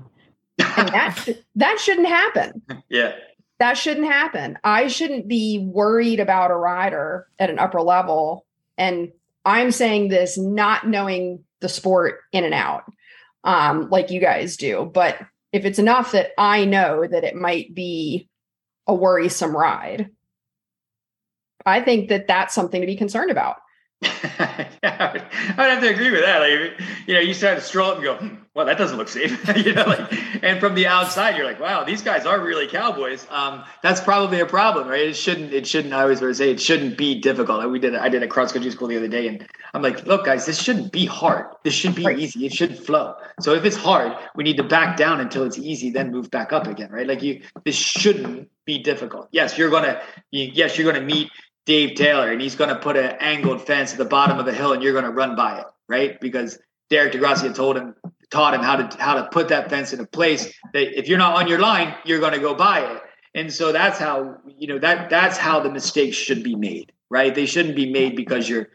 And that that shouldn't happen. Yeah. That shouldn't happen. I shouldn't be worried about a rider at an upper level and I'm saying this not knowing the sport in and out. Um like you guys do, but if it's enough that I know that it might be a worrisome ride, I think that that's something to be concerned about. yeah, I would have to agree with that. Like, you know, you start to stroll up and go, hmm, "Well, that doesn't look safe." you know, like, and from the outside, you're like, "Wow, these guys are really cowboys." Um, that's probably a problem, right? It shouldn't. It shouldn't. I always say it shouldn't be difficult. We did. I did a cross country school the other day, and I'm like, "Look, guys, this shouldn't be hard. This should be easy. It should flow. So if it's hard, we need to back down until it's easy, then move back up again, right? Like you, this shouldn't be difficult. Yes, you're gonna. Yes, you're gonna meet Dave Taylor and he's going to put an angled fence at the bottom of the hill and you're going to run by it, right? Because Derek di Grazia told him, taught him how to how to put that fence in a place that if you're not on your line, you're going to go by it. And so that's how you know that that's how the mistakes should be made, right? They shouldn't be made because you're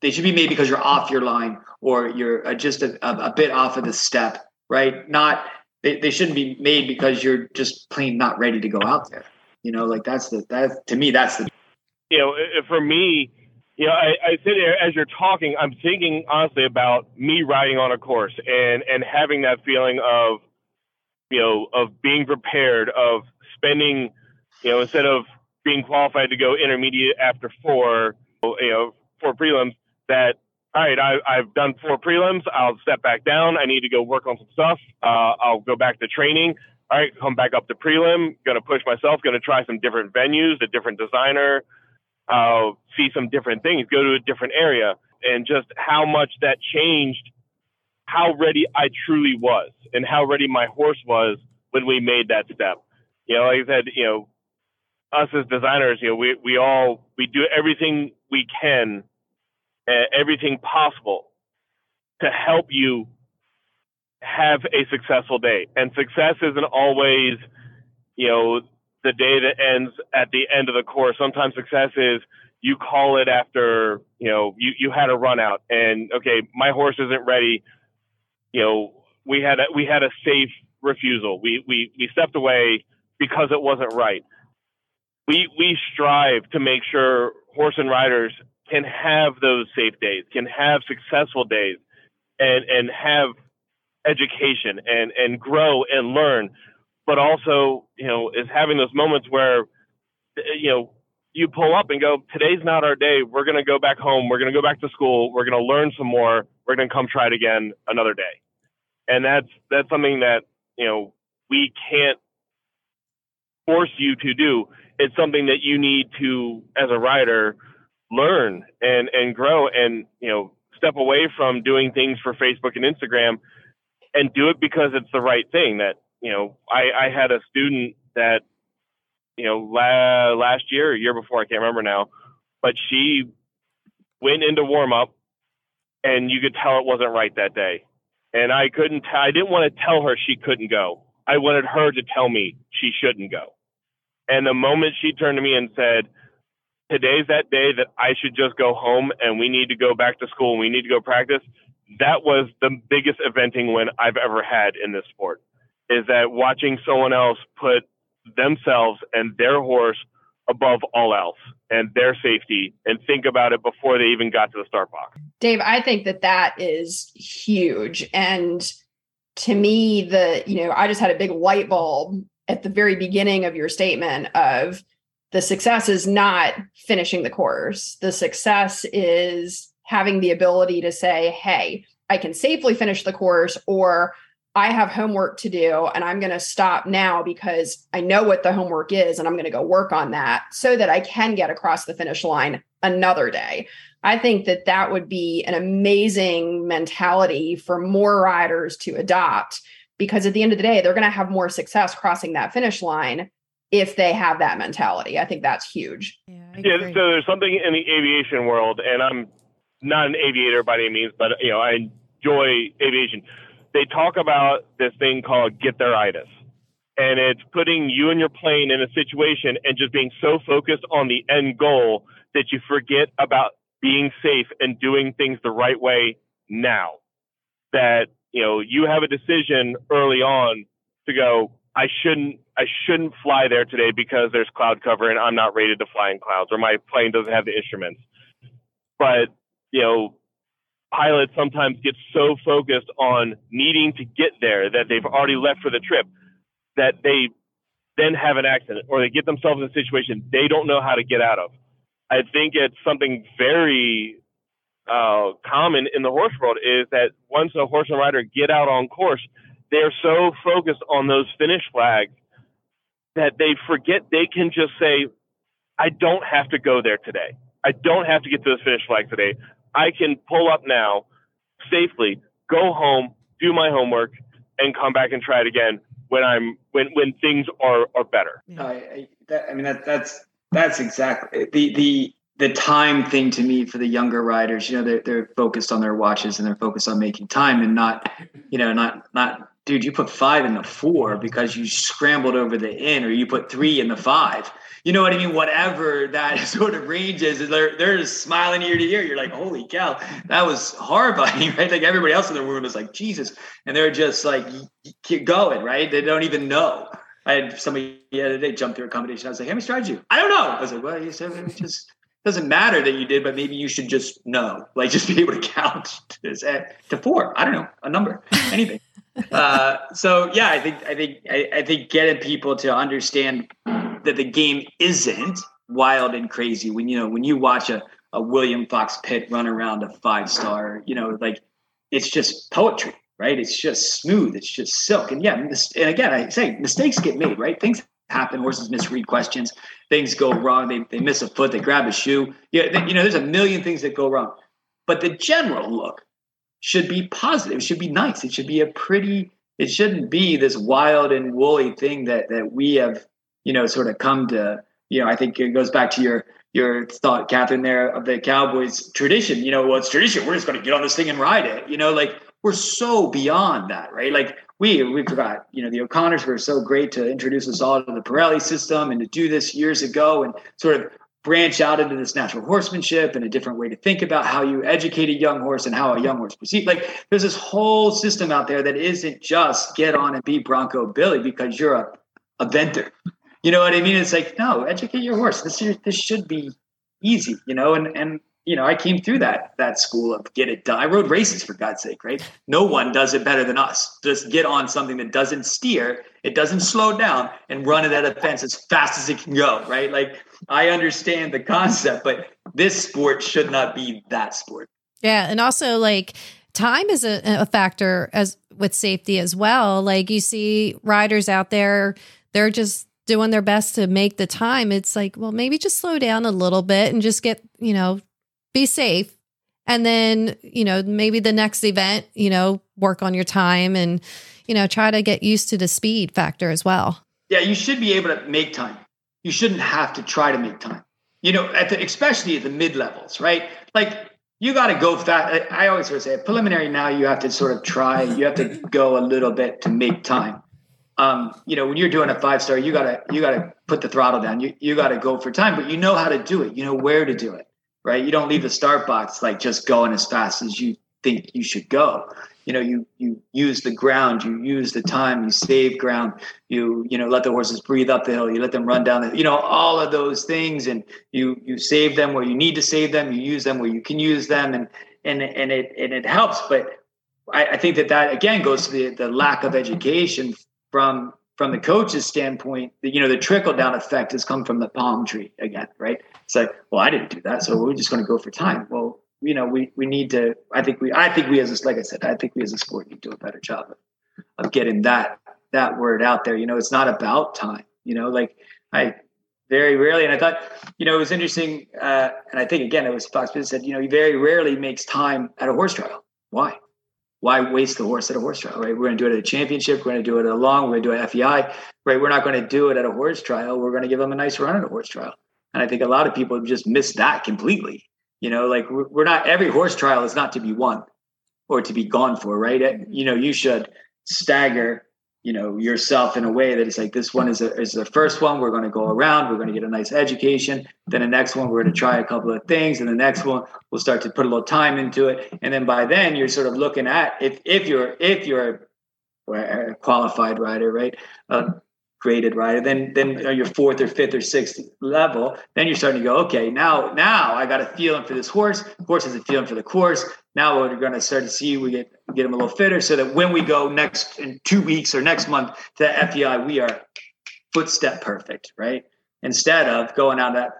they should be made because you're off your line or you're uh, just a, a, bit off of the step, right? Not they, they shouldn't be made because you're just plain not ready to go out there. You know, like that's the that to me that's the you know, for me, you know, I, I sit there as you're talking, I'm thinking honestly about me riding on a course and and having that feeling of, you know, of being prepared, of spending, you know, instead of being qualified to go intermediate after four, you know, four prelims, that all right, I, I've done four prelims. I'll step back down. I need to go work on some stuff. Uh, I'll go back to training. All right, come back up to prelim. Going to push myself. Going to try some different venues, a different designer uh, see some different things, go to a different area, and just how much that changed how ready I truly was and how ready my horse was when we made that step. You know, like I said, you know, us as designers, you know, we, we all, we do everything we can, uh, everything possible to help you have a successful day. And success isn't always, you know, the day that ends at the end of the course. Sometimes success is you call it after, you know, you, you had a run out and okay, my horse isn't ready. You know, we had a, we had a safe refusal. We, we, we stepped away because it wasn't right. We, we strive to make sure horse and riders can have those safe days, can have successful days and, and have education and, and grow and learn but also, you know, is having those moments where, you know, you pull up and go, today's not our day. We're going to go back home. We're going to go back to school. We're going to learn some more. We're going to come try it again another day. And that's, that's something that, you know, we can't force you to do. It's something that you need to, as a writer learn and, and grow and, you know, step away from doing things for Facebook and Instagram and do it because it's the right thing that you know, I, I had a student that, you know, la- last year, year before, I can't remember now, but she went into warm up and you could tell it wasn't right that day. And I couldn't, t- I didn't want to tell her she couldn't go. I wanted her to tell me she shouldn't go. And the moment she turned to me and said, today's that day that I should just go home and we need to go back to school and we need to go practice. That was the biggest eventing win I've ever had in this sport is that watching someone else put themselves and their horse above all else and their safety and think about it before they even got to the start box. Dave, I think that that is huge. And to me, the, you know, I just had a big light bulb at the very beginning of your statement of the success is not finishing the course. The success is having the ability to say, hey, I can safely finish the course, or I have homework to do and I'm going to stop now because I know what the homework is and I'm going to go work on that so that I can get across the finish line another day. I think that that would be an amazing mentality for more riders to adopt because at the end of the day, they're going to have more success crossing that finish line if they have that mentality. I think that's huge. Yeah, yeah so there's something in the aviation world, and I'm not an aviator by any means, but you know I enjoy aviation. They talk about this thing called get there itis, and it's putting you and your plane in a situation and just being so focused on the end goal that you forget about being safe and doing things the right way now. That you know you have a decision early on to go. I shouldn't I shouldn't fly there today because there's cloud cover and I'm not rated to fly in clouds or my plane doesn't have the instruments. But you know, pilots sometimes get so focused on needing to get there that they've already left for the trip that they then have an accident or they get themselves in a situation they don't know how to get out of. I think it's something very uh, common in the horse world is that once a horse and rider get out on course, they're so focused on those finish flags that they forget they can just say, I don't have to go there today. I don't have to get to the finish flag today. I can pull up now safely, go home, do my homework, and come back and try it again when I'm when when things are are better. I, I, that, I mean that that's that's exactly the the the time thing to me for the younger riders. You know, they're they're focused on their watches and they're focused on making time and not, you know, not not dude. You put five in the four because you scrambled over the in, or you put three in the five you know what I mean? Whatever that sort of range is, they're, they're just smiling ear to ear. You're like, holy cow, that was horrifying, right? Like everybody else in the room is like, Jesus. And they're just like, keep going, right? They don't even know. I had somebody the other day jump through a combination. I was like, how many you? I don't know. I was like, well, you said it just doesn't matter that you did, but maybe you should just know, like just be able to count to four. I don't know, a number, anything. Uh, so yeah, I think, I think, I, I think getting people to understand that the game isn't wild and crazy when you know when you watch a, a William Fox Pitt run around a five star, you know, like it's just poetry, right? It's just smooth, it's just silk. And yeah, and again, I say mistakes get made, right? Things happen. Horses misread questions, things go wrong. They, they miss a foot, they grab a shoe. Yeah, you know, there's a million things that go wrong. But the general look should be positive. It should be nice. It should be a pretty. It shouldn't be this wild and woolly thing that that we have you know, sort of come to, you know, I think it goes back to your your thought, Catherine, there of the Cowboys tradition. You know, well, it's tradition. We're just going to get on this thing and ride it. You know, like we're so beyond that, right? Like we we forgot. You know, the O'Connors were so great to introduce us all to the Parelli system and to do this years ago and sort of branch out into this natural horsemanship and a different way to think about how you educate a young horse and how a young horse proceeds. Like there's this whole system out there that isn't just get on and be Bronco Billy because you're a, a venter. You know what I mean? It's like, no, educate your horse. This this should be easy, you know, and and you know, I came through that that school of get it done. I rode races for God's sake, right? No one does it better than us. Just get on something that doesn't steer, it doesn't slow down, and run it at a fence as fast as it can go, right? Like I understand the concept, but this sport should not be that sport. Yeah, and also like time is a, a factor as with safety as well. Like you see riders out there, they're just doing their best to make the time, it's like, well, maybe just slow down a little bit and just get, you know, be safe. And then, you know, maybe the next event, you know, work on your time and, you know, try to get used to the speed factor as well. Yeah, you should be able to make time. You shouldn't have to try to make time. You know, at the, especially at the mid levels, right? Like you got to go fast. I always sort of say preliminary. Now you have to sort of try. You have to go a little bit to make time um, you know, when you're doing a five star, you gotta you gotta put the throttle down. You you gotta go for time, but you know how to do it. You know where to do it, right? You don't leave the start box like just going as fast as you think you should go. You know, you you use the ground, you use the time, you save ground, you you know let the horses breathe up the hill, you let them run down the you know all of those things, and you you save them where you need to save them, you use them where you can use them, and and and it and it helps, but. I, I think that that again goes to the, the lack of education from from the coach's standpoint, the, you know, the trickle down effect has come from the palm tree again, right? It's like, well, I didn't do that, so we're just going to go for time. Well, you know, we we need to. I think we, I think we as a, like I said, I think we as a sport need to do a better job of, of getting that that word out there. You know, it's not about time. You know, like I very rarely, and I thought, you know, it was interesting, uh, and I think again, it was Fox Pitt said, you know, he very rarely makes time at a horse trial. Why? why waste the horse at a horse trial, right? We're going to do it at a championship. We're going to do it at a long. We're going to do it at FEI, right? We're not going to do it at a horse trial. We're going to give them a nice run at a horse trial. And I think a lot of people just miss that completely. You know, like we're not every horse trial is not to be won or to be gone for, right? You know, you should stagger you know yourself in a way that it's like this one is a, is the first one we're going to go around we're going to get a nice education then the next one we're going to try a couple of things and the next one we'll start to put a little time into it and then by then you're sort of looking at if if you're if you're a qualified rider right uh, graded rider then then you know, your fourth or fifth or sixth level then you're starting to go okay now now i got a feeling for this horse horse has a feeling for the course now we're going to start to see we get get them a little fitter so that when we go next in two weeks or next month to FEI, we are footstep perfect, right? Instead of going out that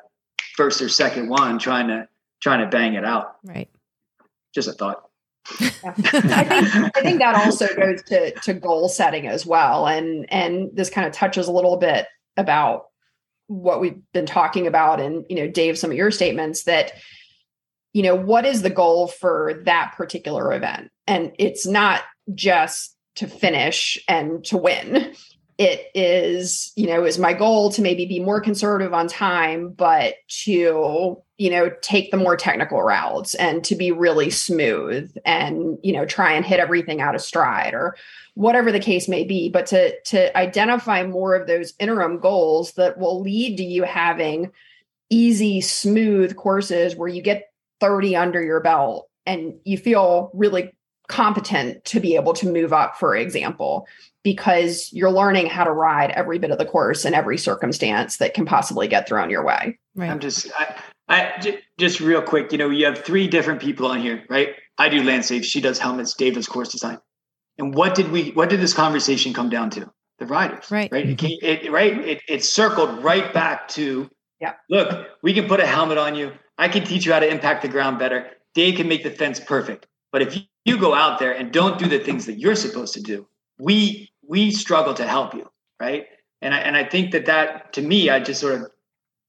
first or second one trying to trying to bang it out. Right. Just a thought. I think I think that also goes to to goal setting as well. And and this kind of touches a little bit about what we've been talking about and you know, Dave, some of your statements that you know, what is the goal for that particular event? And it's not just to finish and to win. It is, you know, is my goal to maybe be more conservative on time, but to, you know, take the more technical routes and to be really smooth and, you know, try and hit everything out of stride or whatever the case may be. But to to identify more of those interim goals that will lead to you having easy, smooth courses where you get 30 under your belt and you feel really competent to be able to move up, for example, because you're learning how to ride every bit of the course in every circumstance that can possibly get thrown your way. Right. I'm just, I, I, just real quick, you know, you have three different people on here, right? I do LandSafe. She does helmets. Dave does course design. And what did we, what did this conversation come down to? The riders, right? Right. It, it, right. It, it circled right back to, yeah. Look, we can put a helmet on you. I can teach you how to impact the ground better. Dave can make the fence perfect. But if you go out there and don't do the things that you're supposed to do, we we struggle to help you, right? And I and I think that that to me, I just sort of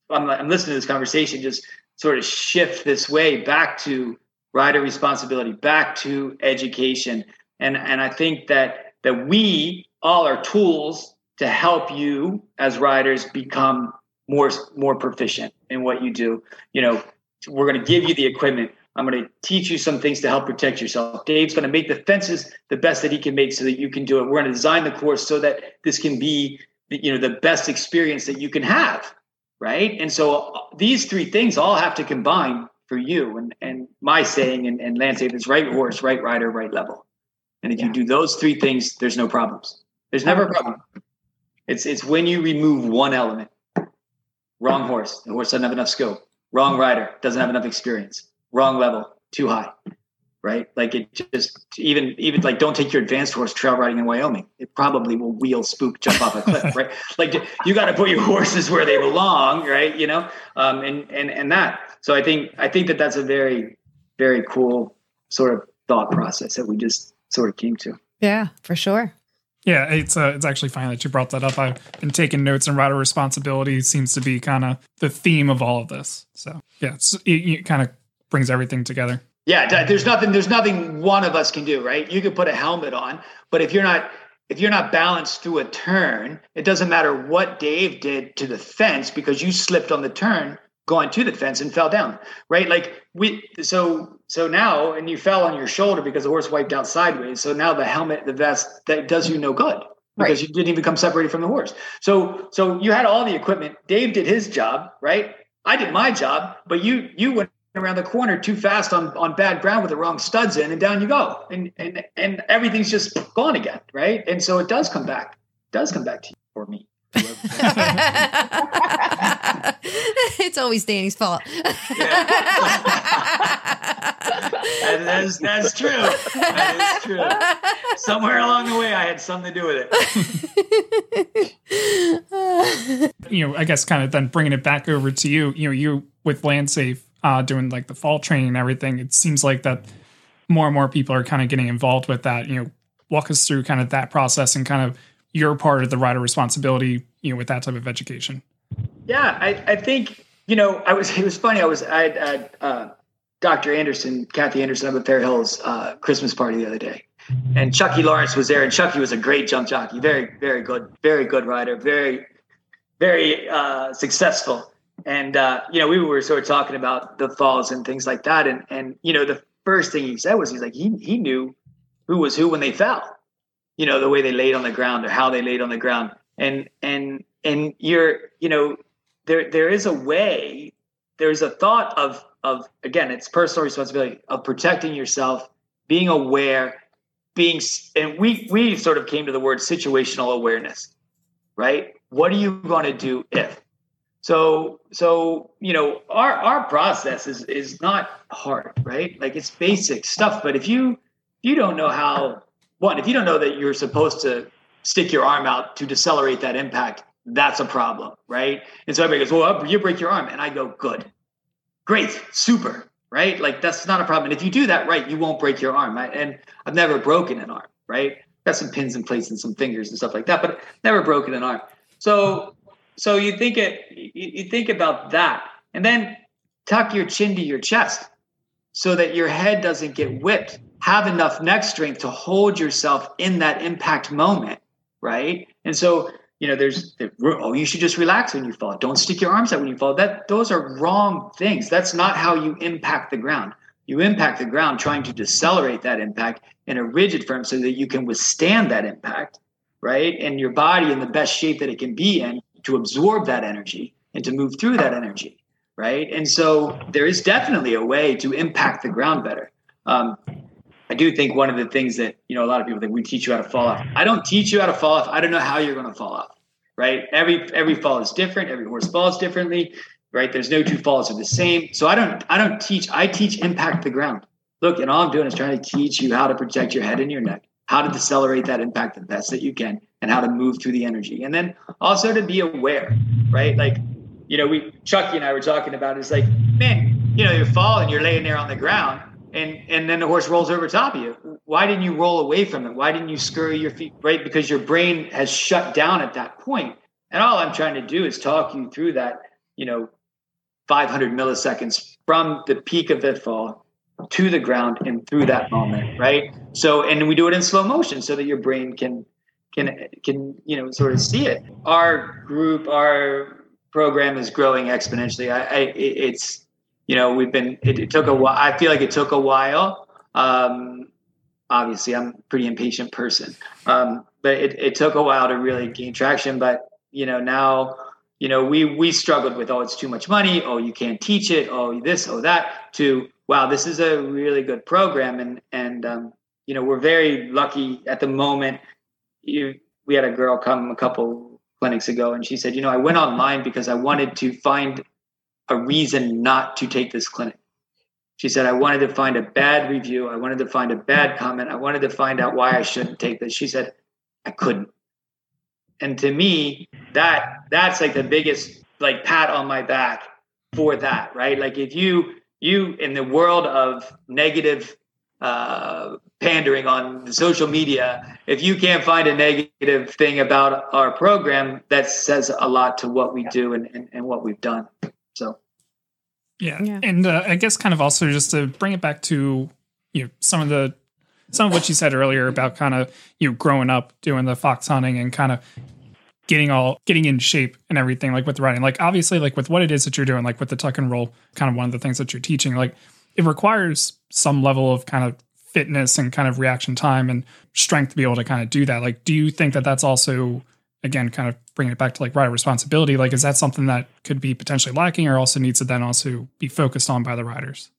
I'm, I'm listening to this conversation, just sort of shift this way back to rider responsibility, back to education, and and I think that that we all are tools to help you as riders become more more proficient in what you do. You know, we're going to give you the equipment. I'm going to teach you some things to help protect yourself. Dave's going to make the fences the best that he can make so that you can do it. We're going to design the course so that this can be, you know, the best experience that you can have, right? And so uh, these three things all have to combine for you. And and my saying and, and Lance is right horse, right rider, right level. And if yeah. you do those three things, there's no problems. There's never a problem. It's it's when you remove one element. Wrong horse. The horse doesn't have enough skill wrong rider doesn't have enough experience wrong level too high right? Like it just even even like don't take your advanced horse trail riding in wyoming. It probably will wheel spook jump off a cliff right? Like you got to put your horses where they belong right you know? Um and and and that. So i think i think that that's a very very cool sort of thought process that we just sort of came to. Yeah for sure. Yeah, it's uh, it's actually fine that you brought that up. I've been taking notes, and rider responsibility seems to be kind of the theme of all of this. So yeah, it, it kind of brings everything together. Yeah, there's nothing there's nothing one of us can do, right? You could put a helmet on, but if you're not if you're not balanced through a turn, it doesn't matter what Dave did to the fence because you slipped on the turn going to the fence and fell down, right? Like we so so now and you fell on your shoulder because the horse wiped out sideways. So now the helmet, the vest, that does you no good because right. you didn't even come separated from the horse. So so you had all the equipment. Dave did his job, right? I did my job, but you you went around the corner too fast on on bad ground with the wrong studs in, and down you go, and and and everything's just gone again, right? And so it does come back, it does come back to you or me. it's always Danny's fault. that is, that's true. That is true. Somewhere along the way, I had something to do with it. you know, I guess kind of then bringing it back over to you. You know, you with LandSafe uh, doing like the fall training and everything. It seems like that more and more people are kind of getting involved with that. You know, walk us through kind of that process and kind of your part of the rider responsibility, you know, with that type of education? Yeah, I, I think, you know, I was, it was funny. I was, I had uh, Dr. Anderson, Kathy Anderson up at Fair Hills uh, Christmas party the other day. and Chucky Lawrence was there, and Chucky was a great jump jockey, very very good, very good rider, very very uh, successful. And uh, you know, we were sort of talking about the falls and things like that, and and you know, the first thing he said was he's like he he knew who was who when they fell, you know, the way they laid on the ground or how they laid on the ground, and and and you're you know there there is a way, there's a thought of of again, it's personal responsibility of protecting yourself, being aware, being and we we sort of came to the word situational awareness, right? What are you going to do if? So so you know our our process is is not hard, right? Like it's basic stuff. But if you you don't know how one, if you don't know that you're supposed to stick your arm out to decelerate that impact, that's a problem, right? And so everybody goes, "Well, you break your arm," and I go, "Good, great, super." Right? Like that's not a problem. And if you do that right, you won't break your arm. Right? And I've never broken an arm, right? Got some pins and plates and some fingers and stuff like that, but never broken an arm. So so you think it you think about that and then tuck your chin to your chest so that your head doesn't get whipped. Have enough neck strength to hold yourself in that impact moment right? And so you know there's the, oh you should just relax when you fall. Don't stick your arms out when you fall. That those are wrong things. That's not how you impact the ground. You impact the ground trying to decelerate that impact in a rigid firm so that you can withstand that impact right? And your body in the best shape that it can be in to absorb that energy and to move through that energy right? And so there is definitely a way to impact the ground better. Um, i do think one of the things that you know a lot of people think we teach you how to fall off. I don't teach you how to fall off. I don't know how you're going to fall off right? Every every fall is different. Every horse falls differently right? There's no two falls are the same. So i don't i don't teach i teach impact the ground. Look and all i'm doing is trying to teach you how to protect your head and your neck how to decelerate that impact the best that you can and how to move through the energy. And then also to be aware right? Like you know we chucky and i were talking about it, it's like man you know you fall and you're laying there on the ground and and then the horse rolls over top of you. Why didn't you roll away from it? Why didn't you scurry your feet right? Because your brain has shut down at that point. And all i'm trying to do is talk you through that you know 500 milliseconds from the peak of the fall to the ground and through that moment right? So and we do it in slow motion so that your brain can can can you know sort of see it. Our group our program is growing exponentially. I, I it's you know we've been it, it, took a while i feel like it took a while. Um obviously i'm a pretty impatient person. Um but it, it took a while to really gain traction. But you know now you know we we struggled with oh it's too much money. Oh you can't teach it. Oh this oh that to wow this is a really good program. And and um, you know we're very lucky at the moment. You we had a girl come a couple clinics ago and she said you know i went online because i wanted to find a reason not to take this clinic. She said i wanted to find a bad review. I wanted to find a bad comment. I wanted to find out why i shouldn't take this. She said i couldn't. And to me that that's like the biggest like pat on my back for that right? Like if you you in the world of negative uh, pandering on social media, if you can't find a negative thing about our program, that says a lot to what we do and, and, and what we've done. So, yeah, yeah. and uh, I guess kind of also just to bring it back to you know some of the some of what you said earlier about kind of you know, growing up doing the fox hunting and kind of getting all getting in shape and everything like with riding like obviously like with what it is that you're doing like with the tuck and roll kind of one of the things that you're teaching like it requires some level of kind of fitness and kind of reaction time and strength to be able to kind of do that. Like, do you think that that's also, again, kind of bringing it back to like rider responsibility? Like, is that something that could be potentially lacking or also needs to then also be focused on by the riders?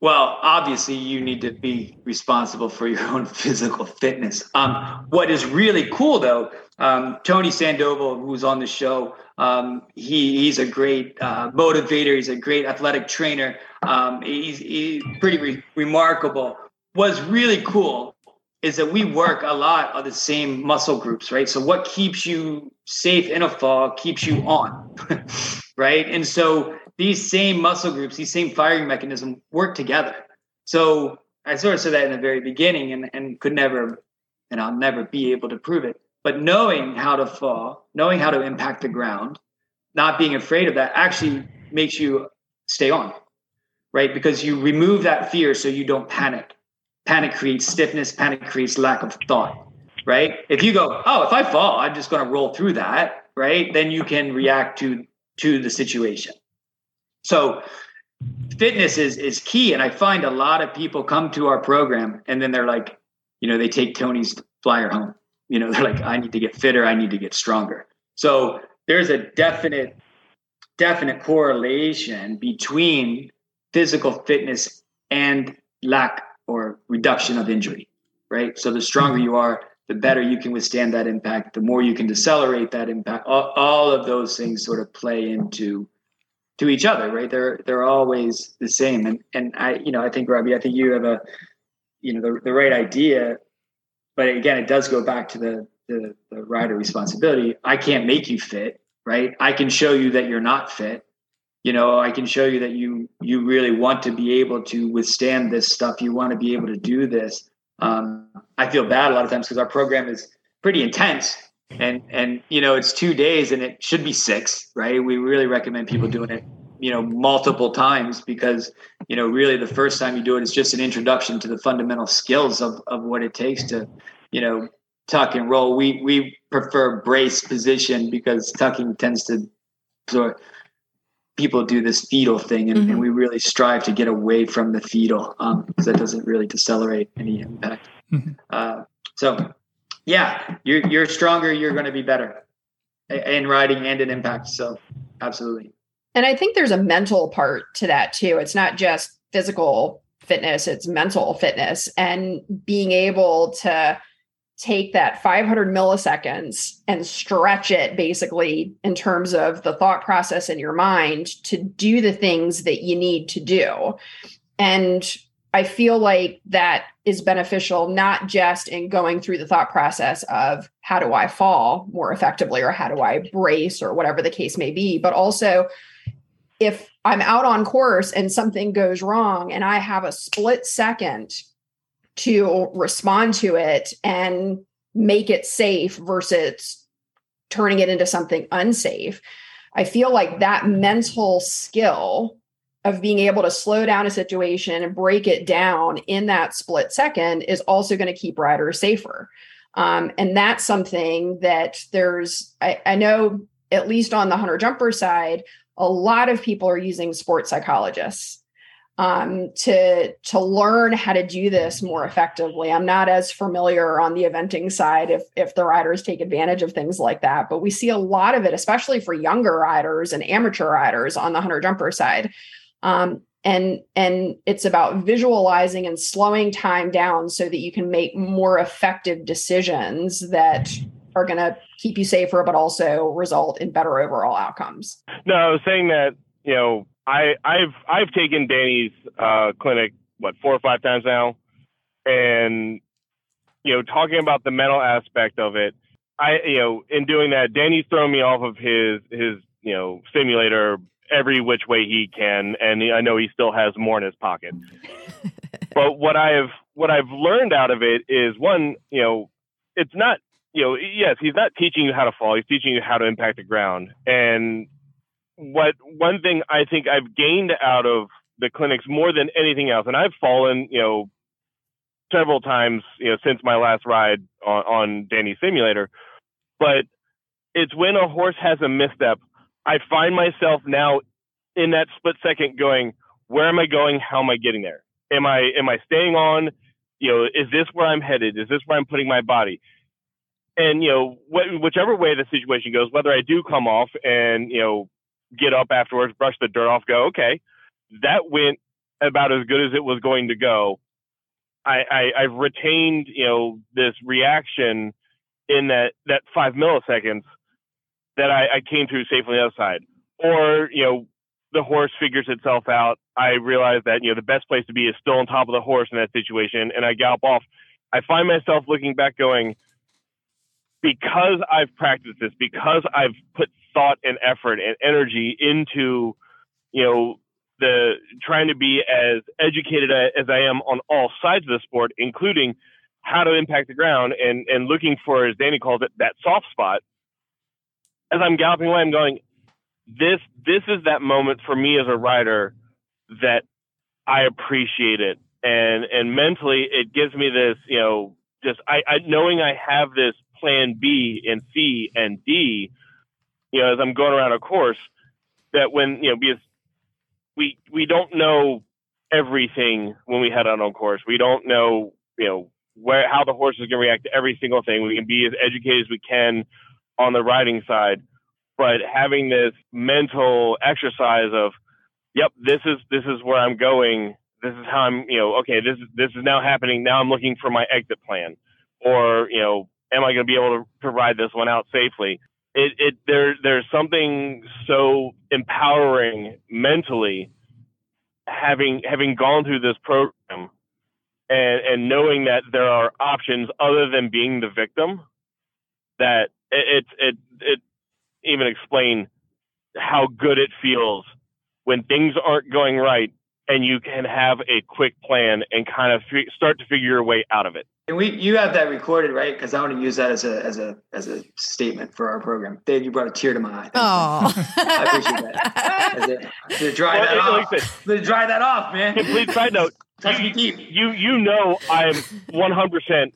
Well, obviously, you need to be responsible for your own physical fitness. Um, what is really cool, though, um, Tony Sandoval, who's on the show, um, he, he's a great uh, motivator. He's a great athletic trainer. Um, he's, he's, pretty re- remarkable. What's really cool is that we work a lot of the same muscle groups, right? So what keeps you safe in a fall keeps you on, right? And so these same muscle groups, these same firing mechanisms work together. So I sort of said that in the very beginning and, and could never, and I'll never be able to prove it. But knowing how to fall, knowing how to impact the ground, not being afraid of that actually makes you stay on, right? Because you remove that fear so you don't panic panic creates stiffness, panic creates lack of thought, right? If you go, oh, if I fall, I'm just going to roll through that, right? Then you can react to to the situation. So fitness is is key and I find a lot of people come to our program and then they're like, you know, they take Tony's flyer home. You know, they're like I need to get fitter, I need to get stronger. So there's a definite definite correlation between physical fitness and lack or reduction of injury, right? So the stronger mm-hmm. you are, the better you can withstand that impact, the more you can decelerate that impact. All, all of those things sort of play into to each other, right? They're they're always the same. And and I, you know, I think Robbie, I think you have a, you know, the, the right idea, but again, it does go back to the, the the rider responsibility. I can't make you fit, right? I can show you that you're not fit, you know i can show you that you you really want to be able to withstand this stuff you want to be able to do this um, i feel bad a lot of times because our program is pretty intense and and you know it's two days and it should be six right we really recommend people doing it you know multiple times because you know really the first time you do it is just an introduction to the fundamental skills of of what it takes to you know tuck and roll we we prefer brace position because tucking tends to sort of people do this fetal thing, and, mm-hmm. and, we really strive to get away from the fetal Um, because um, that doesn't really decelerate any impact. Mm-hmm. Uh, so, yeah, you're you're stronger. You're going to be better in riding and in impact. So, absolutely. And I think there's a mental part to that too. It's not just physical fitness; it's mental fitness and being able to take that 500 milliseconds and stretch it basically in terms of the thought process in your mind to do the things that you need to do. And I feel like that is beneficial not just in going through the thought process of how do I fall more effectively or how do I brace or whatever the case may be, but also if I'm out on course and something goes wrong and I have a split second to respond to it and make it safe versus turning it into something unsafe. I feel like that mental skill of being able to slow down a situation and break it down in that split second is also going to keep riders safer. Um, and that's something that there's, I, I know, at least on the hunter jumper side, a lot of people are using sports psychologists um, to to learn how to do this more effectively. I'm not as familiar on the eventing side if if the riders take advantage of things like that, but we see a lot of it, especially for younger riders and amateur riders on the hunter jumper side. Um, and and it's about visualizing and slowing time down so that you can make more effective decisions that are going to keep you safer but also result in better overall outcomes no i was saying that you know I I've I've taken Danny's uh, clinic what four or five times now, and you know talking about the mental aspect of it. I you know in doing that, Danny's thrown me off of his his you know simulator every which way he can, and I know he still has more in his pocket. but what I've what I've learned out of it is one, you know, it's not you know, yes, he's not teaching you how to fall. He's teaching you how to impact the ground. And what one thing I think I've gained out of the clinics more than anything else, and I've fallen, you know, several times, you know, since my last ride on, on Danny Simulator, but it's when a horse has a misstep, I find myself now in that split second going, where am I going? How am I getting there? Am I am I staying on? You know, is this where I'm headed? Is this where I'm putting my body? And you know, wh- whichever way the situation goes, whether I do come off and you know get up afterwards, brush the dirt off, go, okay, that went about as good as it was going to go. I, I I've retained, you know, this reaction in that that five milliseconds that I, I came through safely on the other side. Or, you know, the horse figures itself out. I realize that, you know, the best place to be is still on top of the horse in that situation and I gallop off. I find myself looking back going, because I've practiced this, because I've put thought and effort and energy into, you know, the trying to be as educated as I am on all sides of the sport, including how to impact the ground and and looking for, as Danny calls it, that soft spot. As I'm galloping away, I'm going, this this is that moment for me as a rider that I appreciate it and and mentally it gives me this you know just I, I knowing I have this plan B and C and D, you know, as I'm going around a course, that when you know because we we don't know everything when we head out on course. We don't know you know where how the horse is going to react to every single thing. We can be as educated as we can on the riding side, but having this mental exercise of, yep, this is this is where I'm going. This is how I'm, you know, okay, this this is now happening. Now I'm looking for my exit plan, or you know, am I going to be able to, ride this one out safely? It it there there's something so empowering mentally having having gone through this program and and knowing that there are options other than being the victim that it it it, it even explain how good it feels when things aren't going right and you can have a quick plan and kind of f- start to figure your way out of it. And we, you have that recorded, right? Because I want to use that as a as a as a statement for our program. Dave, you brought a tear to my eye. Oh, I appreciate that. As a, to dry Well, that off. like to dry that off, man. Complete side note: Touch me deep. you you know I'm 100 percent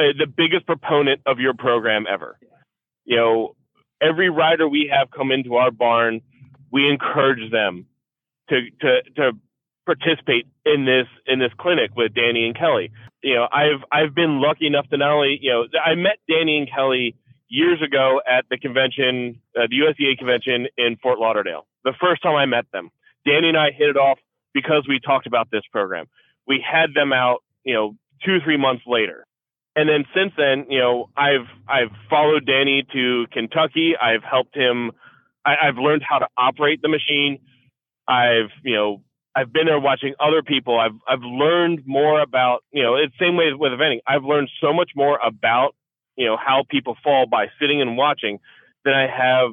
uh, the biggest proponent of your program ever. You know, every rider we have come into our barn, we encourage them to to to participate in this in this clinic with Danny and Kelly. You know, I've I've been lucky enough to not only you know I met Danny and Kelly years ago at the convention, uh, the USEA convention in Fort Lauderdale. The first time I met them, Danny and I hit it off because we talked about this program. We had them out, you know, two three months later. And then since then, you know, I've I've followed Danny to Kentucky. I've helped him. I, I've learned how to operate the machine. I've you know I've been there watching other people. I've I've learned more about you know it's the same way with eventing. I've learned so much more about you know how people fall by sitting and watching than I have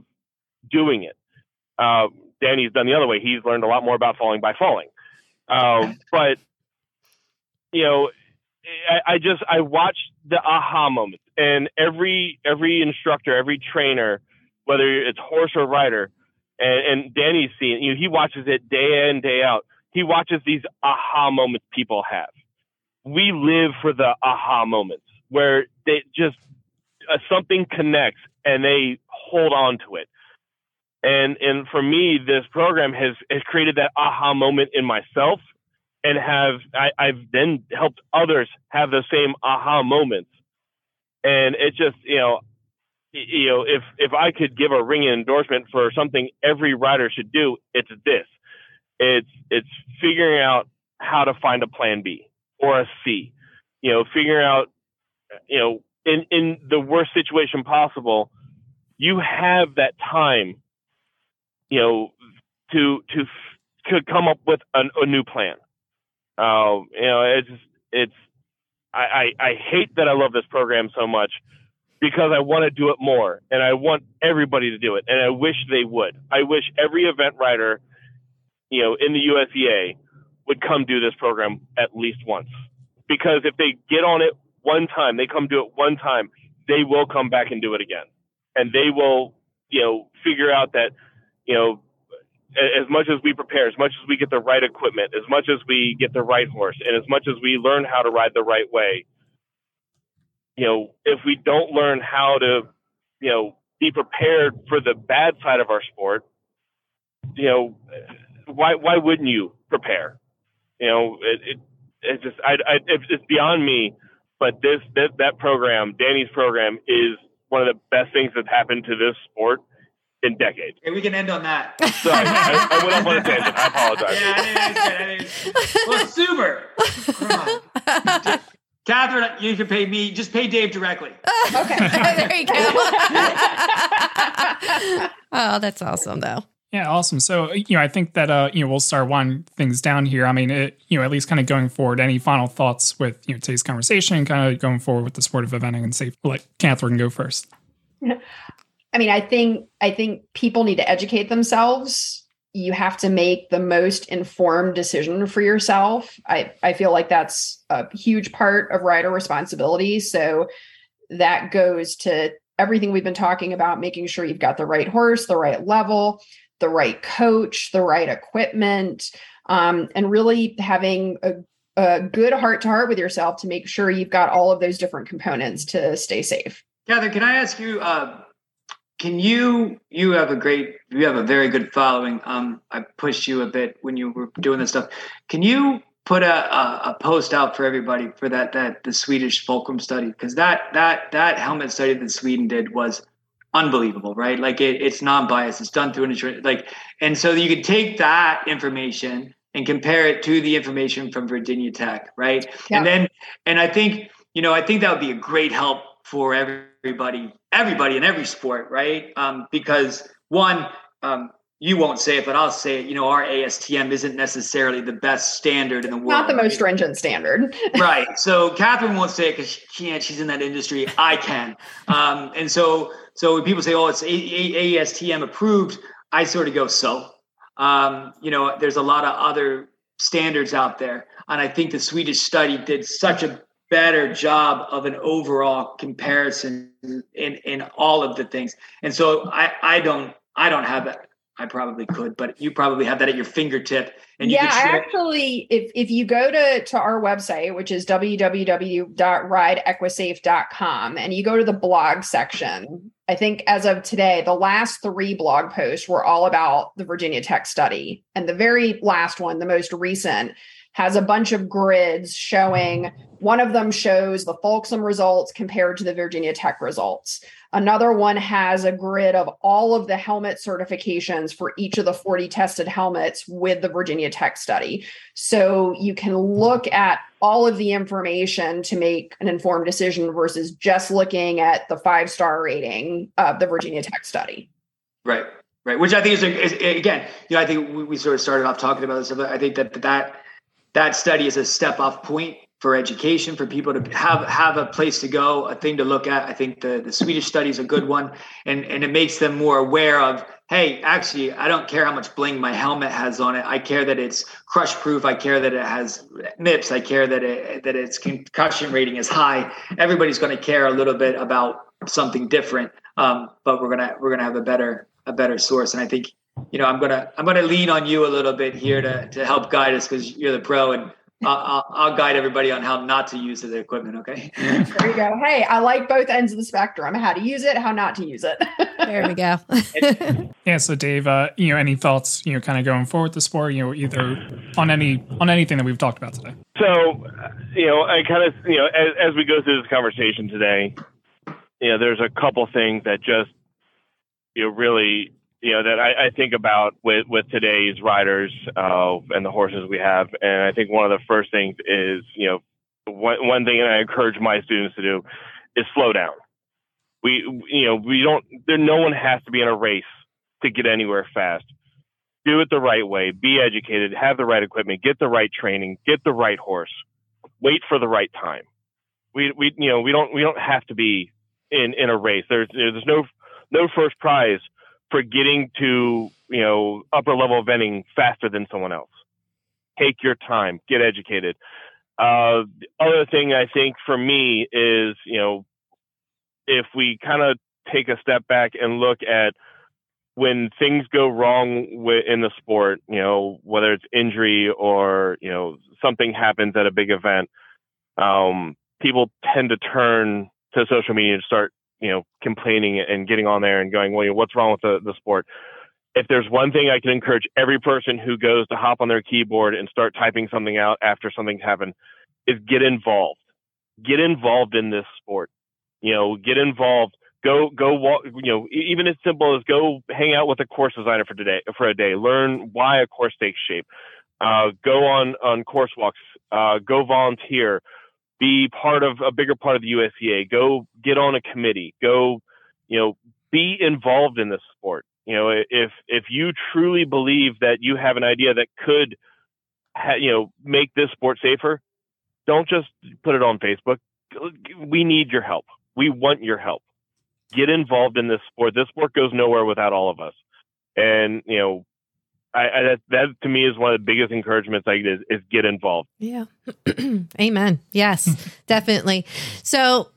doing it. Uh, Danny's done the other way. He's learned a lot more about falling by falling. Um, but you know, I, I just I watch the aha moments, and every every instructor, every trainer, whether it's horse or rider, and, and Danny's seeing you know, he watches it day in day out. He watches these aha moments people have. We live for the aha moments where they just uh, something connects and they hold on to it. And and for me, this program has has created that aha moment in myself, and have I, I've then helped others have the same aha moments. And it just you know, you know, if if I could give a ringing endorsement for something every rider should do, it's this. It's it's figuring out how to find a plan B or a C. You know, figuring out you know in in the worst situation possible, you have that time you know, to to to come up with an, a new plan. Um, you know, it's it's I, I I hate that I love this program so much because I want to do it more and I want everybody to do it and I wish they would. I wish every event writer, you know, in the USEA would come do this program at least once. Because if they get on it one time, they come do it one time, they will come back and do it again. And they will, you know, figure out that you know, as much as we prepare, as much as we get the right equipment, as much as we get the right horse, and as much as we learn how to ride the right way, you know, if we don't learn how to, you know, be prepared for the bad side of our sport, you know, why why wouldn't you prepare? You know, it, it it's just I, I it's, it's beyond me, but this that that program, Danny's program, is one of the best things that's happened to this sport in decades. And we can end on that. Sorry, I, I went off on a tangent. I apologize. Yeah, I think it's good. I think it's- well, super. Come. Catherine, you can pay me. Just pay Dave directly. Okay. there you go. oh, that's awesome, though. Yeah, awesome. So, you know, I think that uh, you know, we'll start winding things down here. I mean, it, you know, at least kind of going forward, any final thoughts with you know today's conversation, kind of going forward with the sport of eventing and safe. Let Catherine go first. I mean, I think I think people need to educate themselves. You have to make the most informed decision for yourself. I, I feel like that's a huge part of rider responsibility. So that goes to everything we've been talking about, making sure you've got the right horse, the right level, the right coach, the right equipment, um, and really having a a good heart to heart with yourself to make sure you've got all of those different components to stay safe. Catherine, can I ask you? Uh, can you you have a great you have a very good following. Um, I pushed you a bit when you were doing this stuff. Can you put a, a, a post out for everybody for that that the Swedish Folksam study because that that that helmet study that Sweden did was unbelievable, right? Like it, it's non-biased. It's done through an insurance, like, and so you could take that information and compare it to the information from Virginia Tech, right? Yeah. And then, and I think, you know, I think that would be a great help for everybody, everybody in every sport, right? Um, because one, um, you won't say it, but I'll say it. You know, our ASTM isn't necessarily the best standard in the world. Not the most stringent standard. right. So Catherine won't say it because she can't. She's in that industry. I can. Um, and so, so when people say, "Oh, it's ASTM approved," I sort of go, "So." Um, you know, there's a lot of other standards out there, and I think the Swedish study did such a better job of an overall comparison in in all of the things. And so I I don't I don't have that I probably could, but you probably have that at your fingertip. And yeah, I actually, if if you go to to our website, which is www.rideequisafe.com, and you go to the blog section, I think as of today, the last three blog posts were all about the Virginia Tech study, and the very last one, the most recent, has a bunch of grids showing. One of them shows the Folksam results compared to the Virginia Tech results. Another one has a grid of all of the helmet certifications for each of the 40 tested helmets with the Virginia Tech study. So you can look at all of the information to make an informed decision versus just looking at the five star rating of the Virginia Tech study. Right. Right. Which I think is, is again, you know, I think we, we sort of started off talking about this. I think that that that study is a step off point for education for people to have have a place to go a thing to look at. I think the the swedish study is a good one and and it makes them more aware of hey actually i don't care how much bling my helmet has on it. I care that it's crush proof. I care that it has mips i care that it that its concussion rating is high. Everybody's going to care a little bit about something different um, but we're gonna we're gonna have a better a better source. And i think you know i'm gonna i'm gonna lean on you a little bit here to to help guide us because you're the pro and I'll, I'll, guide everybody on how not to use the equipment. Okay. there you go. Hey, I like both ends of the spectrum: how to use it, how not to use it. there we go. yeah. So, Dave, uh, you know, any thoughts? You know, kind of going forward the sport. You know, either on any on anything that we've talked about today. So, you know, I kind of you know, as, as we go through this conversation today, you know, there's a couple things that just you know really you know that I, I, think about with with today's riders uh, and the horses we have, and I think one of the first things is you know one one thing that I encourage my students to do is slow down. We you know we don't there no one has to be in a race to get anywhere fast. Do it the right way. Be educated. Have the right equipment. Get the right training. Get the right horse. Wait for the right time. We we you know we don't we don't have to be in in a race. There's there's no no first prize for getting to you know upper level eventing faster than someone else. Take your time, get educated. Uh, the other thing I think for me is you know if we kind of take a step back and look at when things go wrong in the sport, you know, whether it's injury or, you know, something happens at a big event, um, people tend to turn to social media and start you know, complaining and getting on there and going, well, you know, what's wrong with the, the sport? If there's one thing I can encourage every person who goes to hop on their keyboard and start typing something out after something's happened is get involved. Get involved in this sport. You know, get involved. Go, go walk, you know, even as simple as go hang out with a course designer for today, for a day, learn why a course takes shape. Uh, go on, on course walks, uh, go volunteer, be part of a bigger part of the USEA. Go get on a committee. Go, you know, be involved in this sport. You know, if if you truly believe that you have an idea that could, ha- you know, make this sport safer, don't just put it on Facebook. We need your help. We want your help. Get involved in this sport. This sport goes nowhere without all of us. And you know, I, I, that, that to me is one of the biggest encouragements I get is, is get involved. Yeah. Amen. Yes, definitely. So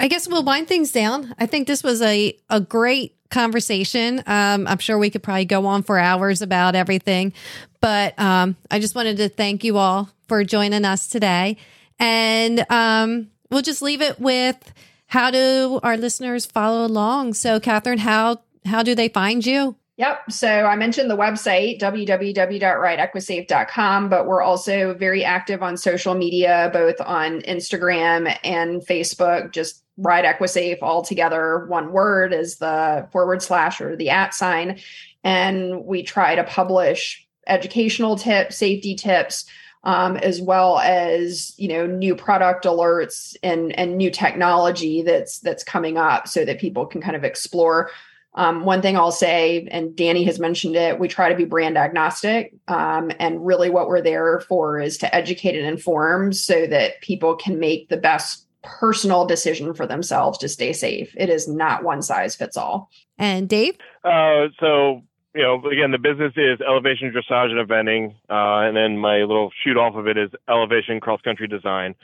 I guess we'll wind things down. I think this was a, a great conversation. Um, I'm sure we could probably go on for hours about everything, but um, I just wanted to thank you all for joining us today. And um, we'll just leave it with how do our listeners follow along? So, Catherine, how how do they find you? Yep. So I mentioned the website, www.rideequisafe.com, but we're also very active on social media, both on Instagram and Facebook. Just Ride Equisafe all together, one word is the forward slash or the at sign. And we try to publish educational tips, safety tips, um, as well as you know new product alerts and and new technology that's that's coming up so that people can kind of explore um, one thing I'll say, and Danny has mentioned it, we try to be brand agnostic. Um, and really, what we're there for is to educate and inform so that people can make the best personal decision for themselves to stay safe. It is not one size fits all. And Dave? Uh, so, you know, again, the business is Elevation Dressage and Eventing. Uh, and then my little shoot off of it is Elevation Cross Country Design.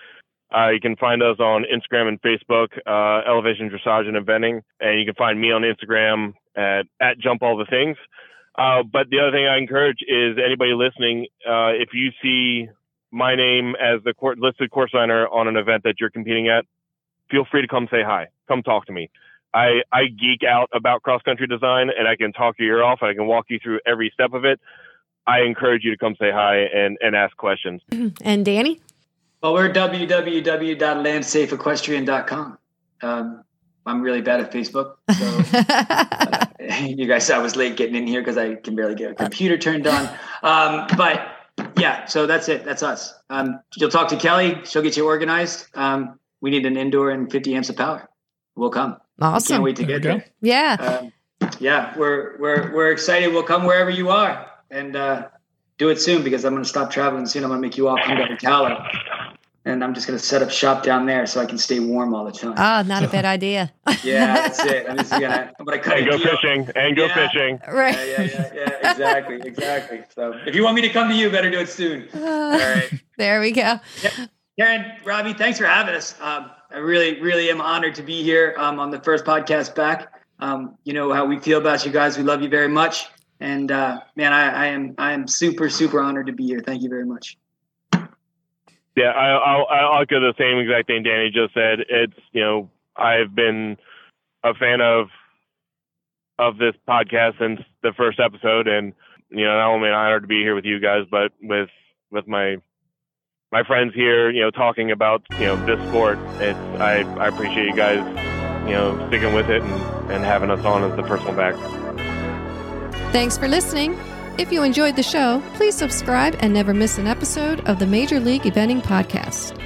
Uh, you can find us on Instagram and Facebook, uh, Elevation Dressage and Eventing, and you can find me on Instagram at, at Jump All the Things. Uh, but the other thing I encourage is anybody listening, uh, if you see my name as the court, listed course signer on an event that you're competing at, feel free to come say hi. Come talk to me. I, I geek out about cross country design and I can talk your ear off I can walk you through every step of it. I encourage you to come say hi and, and ask questions. And Danny? Well, we're www.landsafeequestrian.com. Um, I'm really bad at Facebook. So uh, you guys saw I was late getting in here because I can barely get a computer turned on. Um, but yeah, so that's it. That's us. Um, you'll talk to Kelly. She'll get you organized. Um, we need an indoor and 50 amps of power. We'll come. Awesome. Can't wait to get we go. there. Yeah. Um, yeah, we're we're we're excited. We'll come wherever you are and uh, do it soon because I'm going to stop traveling soon. I'm going to make you all come to Ocala, and I'm just going to set up shop down there so I can stay warm all the time. Ah, not a bad idea. yeah, that's it. I'm just gonna I'm gonna cut And go deal. fishing. And go Yeah. fishing. right. Yeah, yeah, yeah, yeah, exactly, exactly. So if you want me to come to you, better do it soon. All right. There we go. Karen, Robbie, thanks for having us. Um, I really, really am honored to be here um, on the first podcast back. Um, you know how we feel about you guys. We love you very much, and uh, man, I, I am I am super, super honored to be here. Thank you very much. Yeah, I, I'll, I'll echo the same exact thing Danny just said. It's you know I've been a fan of of this podcast since the first episode, and you know not only am I honored to be here with you guys, but with with my my friends here, you know, talking about you know this sport. It's I, I appreciate you guys, you know, sticking with it and, and having us on as the personal back. Thanks for listening. If you enjoyed the show, please subscribe and never miss an episode of the Major League Eventing Podcast.